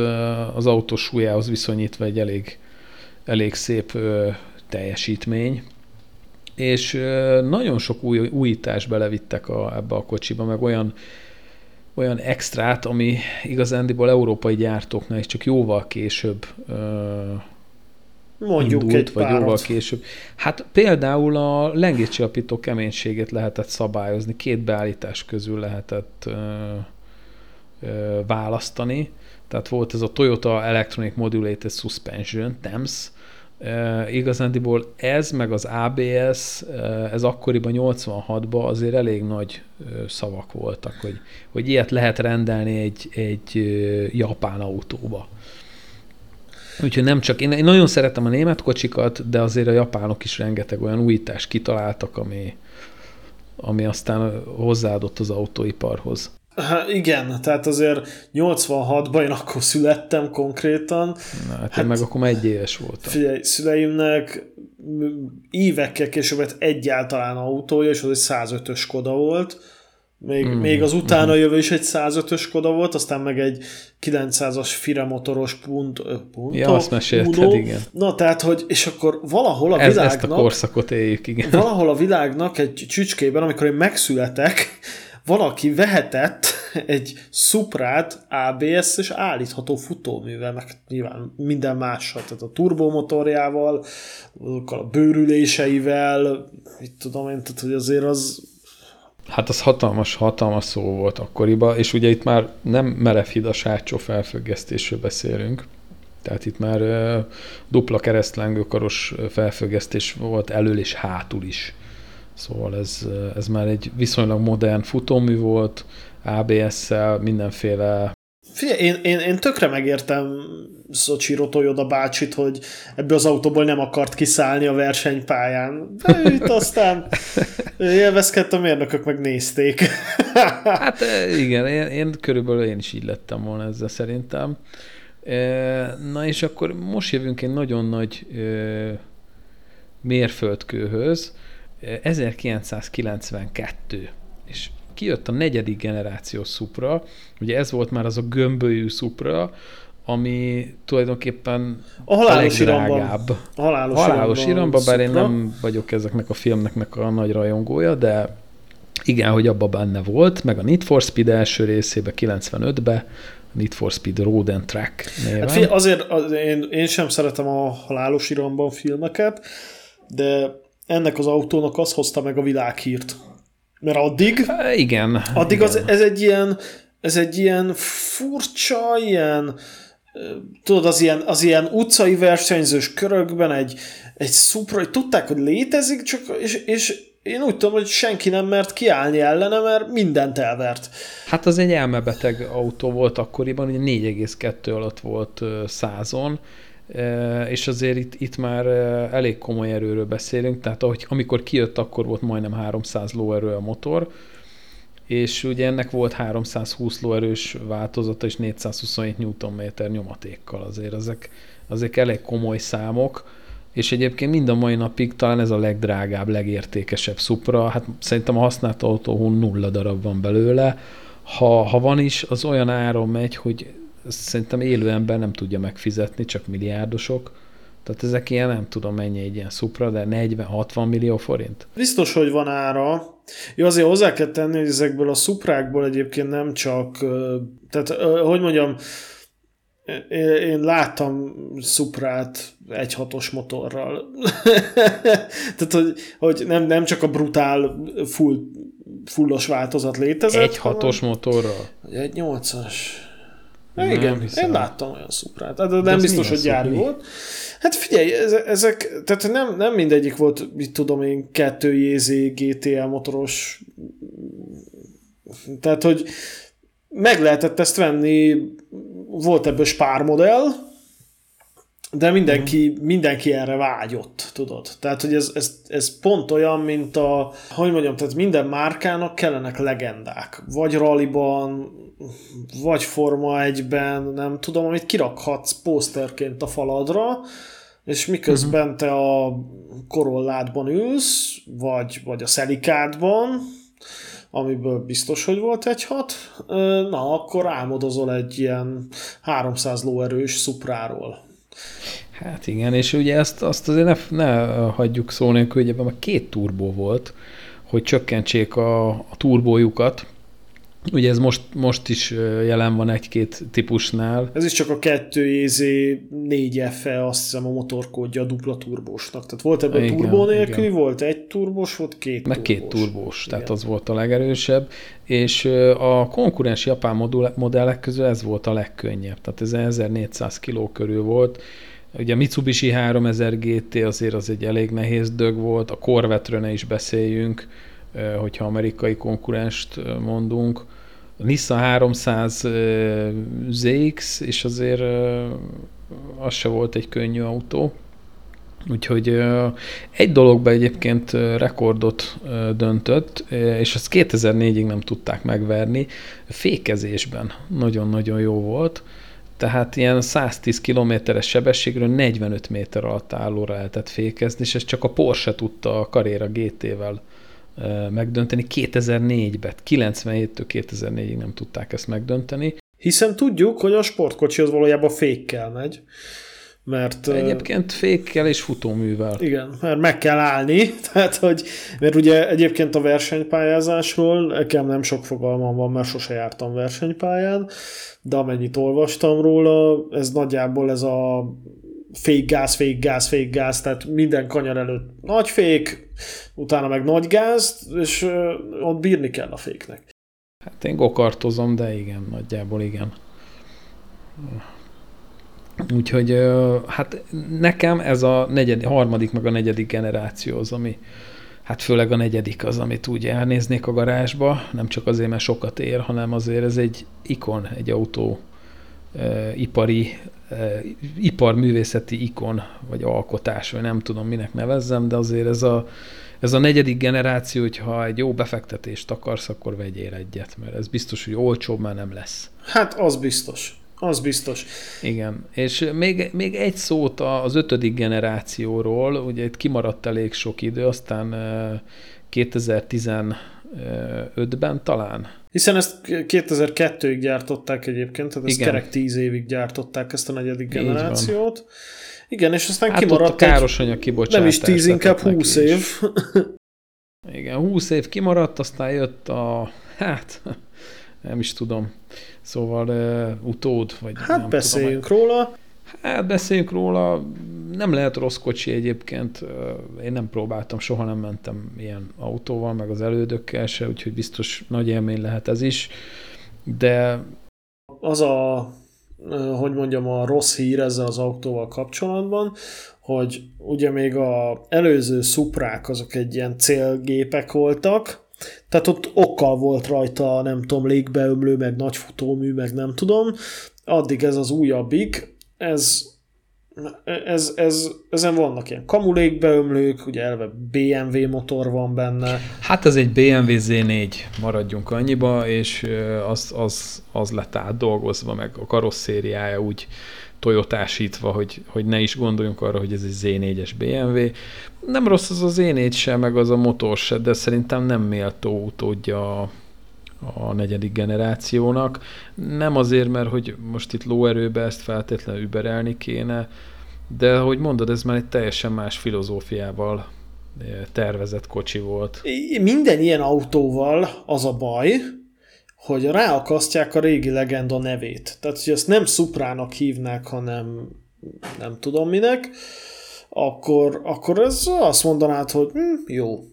az autó súlyához viszonyítva egy elég, elég szép teljesítmény, és nagyon sok új, újítást belevittek a, ebbe a kocsiba, meg olyan, olyan extrát, ami igazándiból európai gyártóknál is csak jóval később Mondjuk indult, egy vagy párat. jóval később. Hát például a lengétcsillapító keménységét lehetett szabályozni, két beállítás közül lehetett ö, ö, választani. Tehát volt ez a Toyota Electronic Modulated Suspension, TEMS, E, igazándiból ez, meg az ABS, ez akkoriban 86-ban azért elég nagy szavak voltak, hogy, hogy ilyet lehet rendelni egy, egy japán autóba. Úgyhogy nem csak, én, én nagyon szeretem a német kocsikat, de azért a japánok is rengeteg olyan újítást kitaláltak, ami, ami aztán hozzáadott az autóiparhoz. Hát igen, tehát azért 86-ban én akkor születtem konkrétan. Na, hát, hát meg akkor már egy éves voltam. Figyelj, szüleimnek évekkel később egyáltalán autója, és az egy 105-ös Skoda volt még, mm. még az utána mm. jövő is egy 105-ös Koda volt, aztán meg egy 900-as Fire motoros punt, punt Ja, azt mesélted, Uno. igen. Na, tehát, hogy, és akkor valahol a Ez, világnak... Ezt a korszakot éljük, igen. Valahol a világnak egy csücskében, amikor én megszületek, valaki vehetett egy Suprát ABS és állítható futóművel, meg nyilván minden mással, tehát a turbomotorjával, a bőrüléseivel, mit tudom én, tehát hogy azért az Hát az hatalmas, hatalmas szó volt akkoriban, és ugye itt már nem merevhidas hátsó felfüggesztésről beszélünk, tehát itt már uh, dupla keresztlengőkaros felfüggesztés volt elől és hátul is. Szóval ez, ez már egy viszonylag modern futómű volt, ABS-szel, mindenféle Figyelj, én, én, én tökre megértem Szocsiro Toyoda bácsit, hogy ebből az autóból nem akart kiszállni a versenypályán. De itt aztán élvezkedett, a mérnökök meg nézték. hát igen, én, én körülbelül én is így lettem volna ezzel szerintem. Na és akkor most jövünk egy nagyon nagy mérföldkőhöz, 1992, és kijött a negyedik generációs Supra, ugye ez volt már az a gömbölyű Supra, ami tulajdonképpen a halálos iramban. A halálos, halálos iramban, bár én nem vagyok ezeknek a filmeknek a nagy rajongója, de igen, hogy abban benne volt, meg a Need for Speed első részébe, 95-be, Need for Speed Road and Track néven. Hát fél, azért az, én, én sem szeretem a halálos iramban filmeket, de ennek az autónak az hozta meg a világhírt. Mert addig... Igen. Addig igen. Az, ez egy ilyen ez egy ilyen furcsa, ilyen tudod, az ilyen, az ilyen utcai versenyzős körökben egy, egy szupra, hogy tudták, hogy létezik, csak, és, és én úgy tudom, hogy senki nem mert kiállni ellene, mert mindent elvert. Hát az egy elmebeteg autó volt akkoriban, ugye 4,2 alatt volt százon, és azért itt, itt már elég komoly erőről beszélünk, tehát ahogy, amikor kijött, akkor volt majdnem 300 lóerő a motor, és ugye ennek volt 320 lóerős változata és 427 Nm nyomatékkal. Azért, ezek, ezek elég komoly számok, és egyébként mind a mai napig talán ez a legdrágább, legértékesebb Supra, hát szerintem a használt autóhon nulla darab van belőle, ha, ha van is, az olyan áron megy, hogy szerintem élő ember nem tudja megfizetni, csak milliárdosok. Tehát ezek ilyen, nem tudom mennyi egy ilyen Supra, de 40-60 millió forint. Biztos, hogy van ára. Jó, azért hozzá kell tenni, hogy ezekből a szuprákból egyébként nem csak, tehát hogy mondjam, én láttam szuprát egy hatos motorral. Tehát, hogy, hogy nem, nem csak a brutál full, fullos változat létezett. Egy hatos hanem, motorral? Egy nyolcas. Nem igen, hiszem. én láttam olyan szuprát, de, de nem biztos, hogy gyári volt. Hát figyelj, ezek, tehát nem, nem mindegyik volt, mit tudom én, 2 JZ GTL motoros, tehát, hogy meg lehetett ezt venni, volt ebből spár modell, de mindenki, uh-huh. mindenki erre vágyott, tudod. Tehát, hogy ez, ez, ez pont olyan, mint a, hogy mondjam, tehát minden márkának kellenek legendák. Vagy ralliban, vagy Forma 1-ben, nem tudom, amit kirakhatsz poszterként a faladra, és miközben te a korolládban ülsz, vagy, vagy a szelikádban, amiből biztos, hogy volt egy hat, na akkor álmodozol egy ilyen 300 lóerős szupráról. Hát igen, és ugye ezt azt azért ne, ne hagyjuk szó nélkül, hogy ebben már két turbó volt, hogy csökkentsék a, a turbójukat, Ugye ez most, most is jelen van egy-két típusnál. Ez is csak a 2 EZ 4 FE, azt hiszem a motorkódja a dupla turbósnak. Tehát volt ebben igen, turbó nélkül, igen. volt egy turbós, volt két Meg turbós. két turbós, igen. tehát az volt a legerősebb. És a konkurens japán modellek közül ez volt a legkönnyebb. Tehát ez 1400 kg körül volt. Ugye a Mitsubishi 3000 GT azért az egy elég nehéz dög volt, a Corvette-ről ne is beszéljünk, hogyha amerikai konkurenst mondunk. A Nissan 300 ZX, és azért az se volt egy könnyű autó. Úgyhogy egy dologban egyébként rekordot döntött, és ezt 2004-ig nem tudták megverni. Fékezésben nagyon-nagyon jó volt. Tehát ilyen 110 kilométeres sebességről 45 méter alatt állóra lehetett fékezni, és ezt csak a Porsche tudta a Carrera GT-vel megdönteni 2004-ben, 97-től 2004-ig nem tudták ezt megdönteni. Hiszen tudjuk, hogy a sportkocsi az valójában fékkel megy. Mert, egyébként fékkel és futóművel. Igen, mert meg kell állni, tehát hogy, mert ugye egyébként a versenypályázásról nekem nem sok fogalmam van, mert sose jártam versenypályán, de amennyit olvastam róla, ez nagyjából ez a fék gáz, fék gáz, fék gáz, tehát minden kanyar előtt nagy fék, utána meg nagy gáz, és ott bírni kell a féknek. Hát én gokartozom, de igen, nagyjából igen. Úgyhogy hát nekem ez a negyedik, harmadik meg a negyedik generáció az, ami hát főleg a negyedik az, amit úgy elnéznék a garázsba, nem csak azért, mert sokat ér, hanem azért ez egy ikon, egy autó ipari iparművészeti ikon, vagy alkotás, vagy nem tudom minek nevezzem, de azért ez a, ez a negyedik generáció, hogyha egy jó befektetést akarsz, akkor vegyél egyet, mert ez biztos, hogy olcsóbb már nem lesz. Hát az biztos. Az biztos. Igen, és még, még egy szót az ötödik generációról, ugye itt kimaradt elég sok idő, aztán 2015-ben talán hiszen ezt 2002-ig gyártották egyébként, tehát ezt Igen. kerek 10 évig gyártották ezt a negyedik generációt. Igen, és aztán hát kimaradt a káros anyag kibocsátás. Nem is 10, inkább 20 év. Igen, 20 év kimaradt, aztán jött a, hát, nem is tudom, szóval uh, utód, vagy Hát nem beszéljünk tudom, róla. Hát beszéljünk róla, nem lehet rossz kocsi egyébként, én nem próbáltam, soha nem mentem ilyen autóval, meg az elődökkel se, úgyhogy biztos nagy élmény lehet ez is, de... Az a, hogy mondjam, a rossz hír ezzel az autóval kapcsolatban, hogy ugye még a előző szuprák azok egy ilyen célgépek voltak, tehát ott okkal volt rajta, nem tudom, légbeömlő, meg nagy futómű, meg nem tudom, addig ez az újabbik, ez ez, ez, ezen vannak ilyen kamulékbeömlők, ugye elve BMW motor van benne. Hát ez egy BMW Z4, maradjunk annyiba, és az, az, az lett átdolgozva, meg a karosszériája úgy tojotásítva, hogy, hogy ne is gondoljunk arra, hogy ez egy Z4-es BMW. Nem rossz az a Z4 se, meg az a motor se, de szerintem nem méltó utódja a, a negyedik generációnak. Nem azért, mert hogy most itt lóerőbe ezt feltétlenül überelni kéne, de hogy mondod, ez már egy teljesen más filozófiával eh, tervezett kocsi volt. Minden ilyen autóval az a baj, hogy ráakasztják a régi legenda nevét. Tehát, hogy ezt nem Suprának hívnák, hanem nem tudom minek, akkor, akkor ez azt mondanád, hogy hm, jó,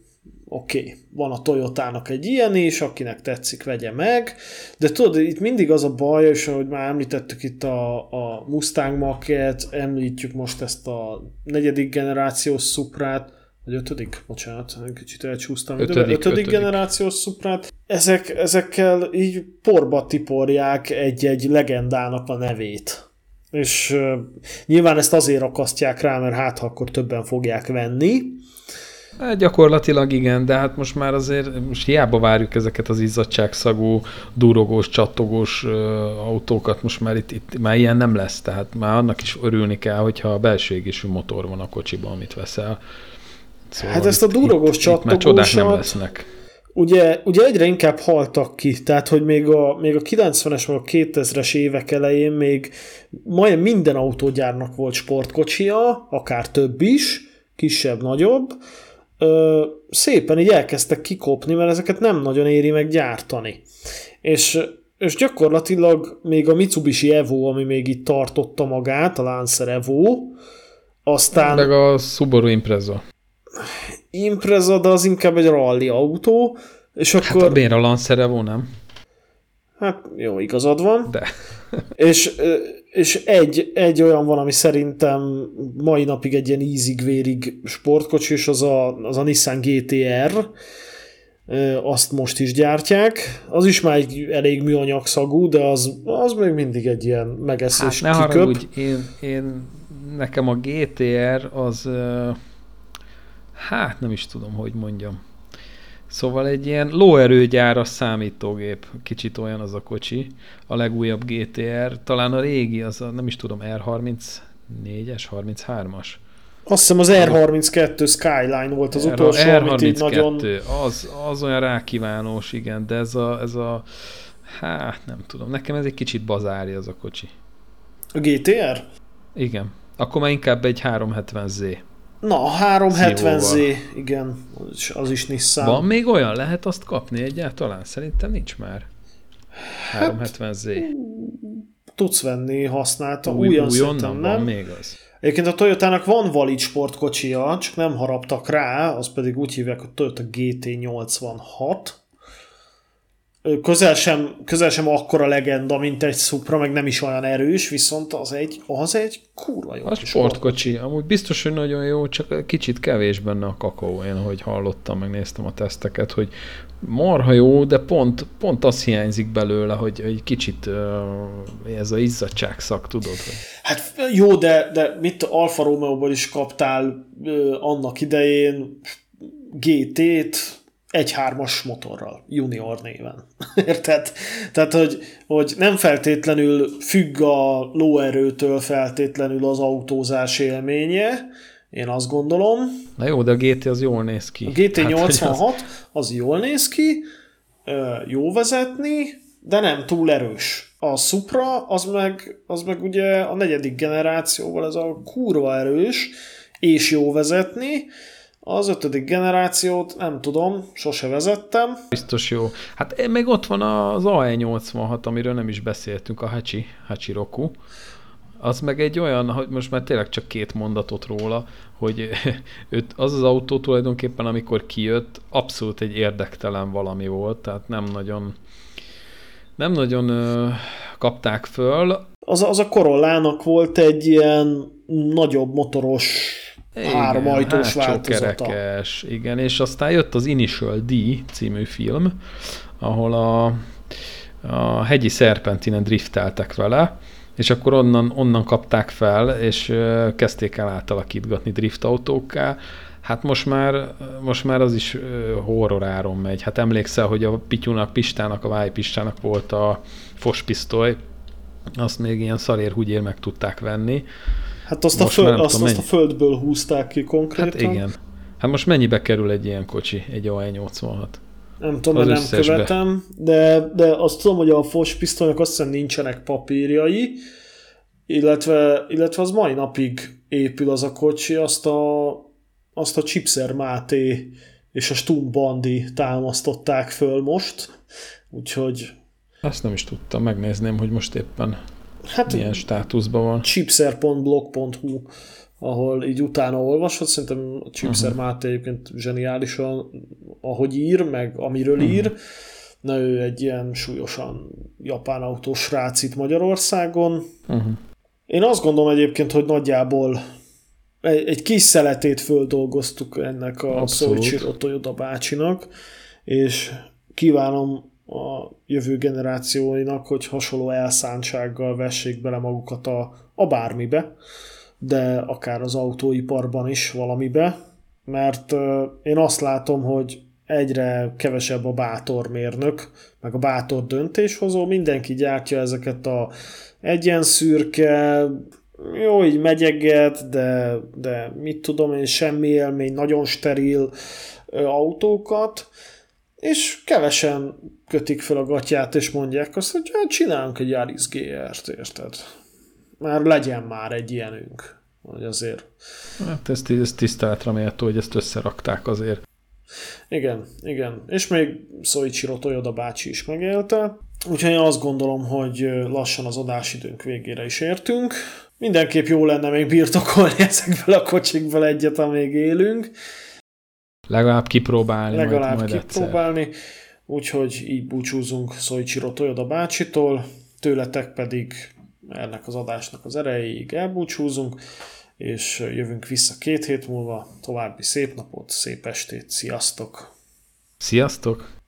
oké, okay, van a Toyotának egy ilyen is, akinek tetszik, vegye meg, de tudod, itt mindig az a baj, és ahogy már említettük itt a, a Mustang Maket, említjük most ezt a negyedik generációs Suprát, vagy ötödik, bocsánat, kicsit elcsúsztam, ötödik, ötödik, ötödik. generációs Suprát, ezek, ezekkel így porba tiporják egy-egy legendának a nevét. És uh, nyilván ezt azért akasztják rá, mert hát ha akkor többen fogják venni, Hát gyakorlatilag igen, de hát most már azért most hiába várjuk ezeket az izzadságszagú, durogós, csattogós uh, autókat, most már itt, itt már ilyen nem lesz, tehát már annak is örülni kell, hogyha a belső égésű motor van a kocsiban, amit veszel. Szóval hát ezt a durogós itt, csattogósat, itt már csodák nem lesznek. ugye, ugye egyre inkább haltak ki, tehát hogy még a, még a 90-es vagy a 2000-es évek elején még majdnem minden autógyárnak volt sportkocsia, akár több is, kisebb, nagyobb, ö, szépen így elkezdtek kikopni, mert ezeket nem nagyon éri meg gyártani. És, és gyakorlatilag még a Mitsubishi Evo, ami még itt tartotta magát, a Lancer Evo, aztán... Meg a Subaru Impreza. Impreza, de az inkább egy rally autó, és Hát akkor... a miért a Lancer Evo, nem? Hát jó, igazad van. De. És, és egy, egy olyan van, ami szerintem mai napig egy ilyen ízig-vérig sportkocsi, és az a, az a Nissan GTR, azt most is gyártják. Az is már egy elég műanyag szagú, de az, az még mindig egy ilyen megeszés Hát ne kiköp. haragudj, én, én, nekem a GTR az, hát nem is tudom, hogy mondjam. Szóval egy ilyen lóerőgyáras számítógép, kicsit olyan az a kocsi, a legújabb GTR, talán a régi, az a, nem is tudom, R34-es, 33-as. Azt hiszem az R32 Skyline volt az utolsó, R32, amit így nagyon... az, az olyan rákívánós, igen, de ez a, ez a, hát nem tudom, nekem ez egy kicsit bazári az a kocsi. A GTR? Igen. Akkor már inkább egy 370Z. Na, a 370Z, Szívóval. igen, az is, az is Nissan. Van még olyan? Lehet azt kapni egyáltalán? Szerintem nincs már. Hát, 370Z. Tudsz venni használta, Új, újonnan szerintem van nem. még az. Egyébként a Toyotának van valid sportkocsia, csak nem haraptak rá, az pedig úgy hívják, hogy Toyota GT86. Közel sem, közel sem akkora legenda, mint egy Supra, meg nem is olyan erős, viszont az egy, az egy kurva jó A kis sportkocsi, amúgy biztos, hogy nagyon jó, csak kicsit kevés benne a kakaó, én hogy hallottam, megnéztem a teszteket, hogy marha jó, de pont, pont az hiányzik belőle, hogy egy kicsit ez a izzadságszak, tudod? Hogy... Hát jó, de, de mit Alfa Romeo-ból is kaptál annak idején GT-t, egy hármas motorral, junior néven. Érted? Tehát, hogy, hogy nem feltétlenül függ a lóerőtől feltétlenül az autózás élménye, én azt gondolom. Na jó, de a GT az jól néz ki. A GT86 Hát, hogy az- az jól néz ki, jó vezetni, de nem túl erős. A Supra, az meg, az meg ugye a negyedik generációval ez a kurva erős, és jó vezetni. Az ötödik generációt nem tudom, sose vezettem. Biztos jó. Hát meg ott van az AE86, amiről nem is beszéltünk, a Hachi, Hachi Roku. Az meg egy olyan, hogy most már tényleg csak két mondatot róla, hogy őt, az az autó tulajdonképpen, amikor kijött, abszolút egy érdektelen valami volt, tehát nem nagyon nem nagyon ö, kapták föl. Az, az a Corollának volt egy ilyen nagyobb motoros három ajtós változata. kerekes, igen, és aztán jött az Initial D című film, ahol a, a hegyi szerpentinen drifteltek vele, és akkor onnan, onnan kapták fel, és kezdték el átalakítgatni driftautókká. Hát most már, most már az is ö, horroráron megy. Hát emlékszel, hogy a Pityúnak, Pistának, a Váj Pistának volt a fospisztoly, azt még ilyen szarér húgyér meg tudták venni. Hát azt, a, Most már föld, azt, tudom, azt a földből húzták ki konkrétan. Hát igen. Hát most mennyibe kerül egy ilyen kocsi, egy AE86? Nem tudom, Az nem összesbe. követem, de, de azt tudom, hogy a Fos pisztolynak azt hiszem nincsenek papírjai, illetve, illetve az mai napig épül az a kocsi, azt a, azt a Chipser Máté és a Stum Bandi támasztották föl most, úgyhogy Azt nem is tudtam, megnézném, hogy most éppen hát milyen státuszban van. chipser.blog.hu ahol így utána olvasod, szerintem a Chipser uh-huh. Máté egyébként zseniálisan, ahogy ír, meg amiről uh-huh. ír, na ő egy ilyen súlyosan japán autós srác itt Magyarországon. Uh-huh. Én azt gondolom egyébként, hogy nagyjából egy, egy kis szeletét földolgoztuk ennek a Abszolút. Toyoda bácsinak, és kívánom a jövő generációinak, hogy hasonló elszántsággal vessék bele magukat a, a bármibe, de akár az autóiparban is valamibe, mert én azt látom, hogy egyre kevesebb a bátor mérnök, meg a bátor döntéshozó, mindenki gyártja ezeket a egyenszürke, jó, így megyeget, de, de mit tudom én, semmi élmény, nagyon steril autókat, és kevesen kötik fel a gatyát, és mondják azt, hogy hát csinálunk egy Yaris GR-t, érted? Már legyen már egy ilyenünk. Hogy azért. Hát ez, ez tiszteletre méltó, hogy ezt összerakták azért. Igen, igen. És még Soichiro Toyoda bácsi is megélte. Úgyhogy én azt gondolom, hogy lassan az adásidőnk végére is értünk. Mindenképp jó lenne még birtokolni ezekből a kocsikból egyet, amíg élünk. Legalább kipróbálni. Legalább majd, majd kipróbálni. Egyszer. Úgyhogy így búcsúzunk Soichiro Toyoda bácsitól, tőletek pedig ennek az adásnak az erejéig elbúcsúzunk, és jövünk vissza két hét múlva. További szép napot, szép estét, sziasztok! Sziasztok!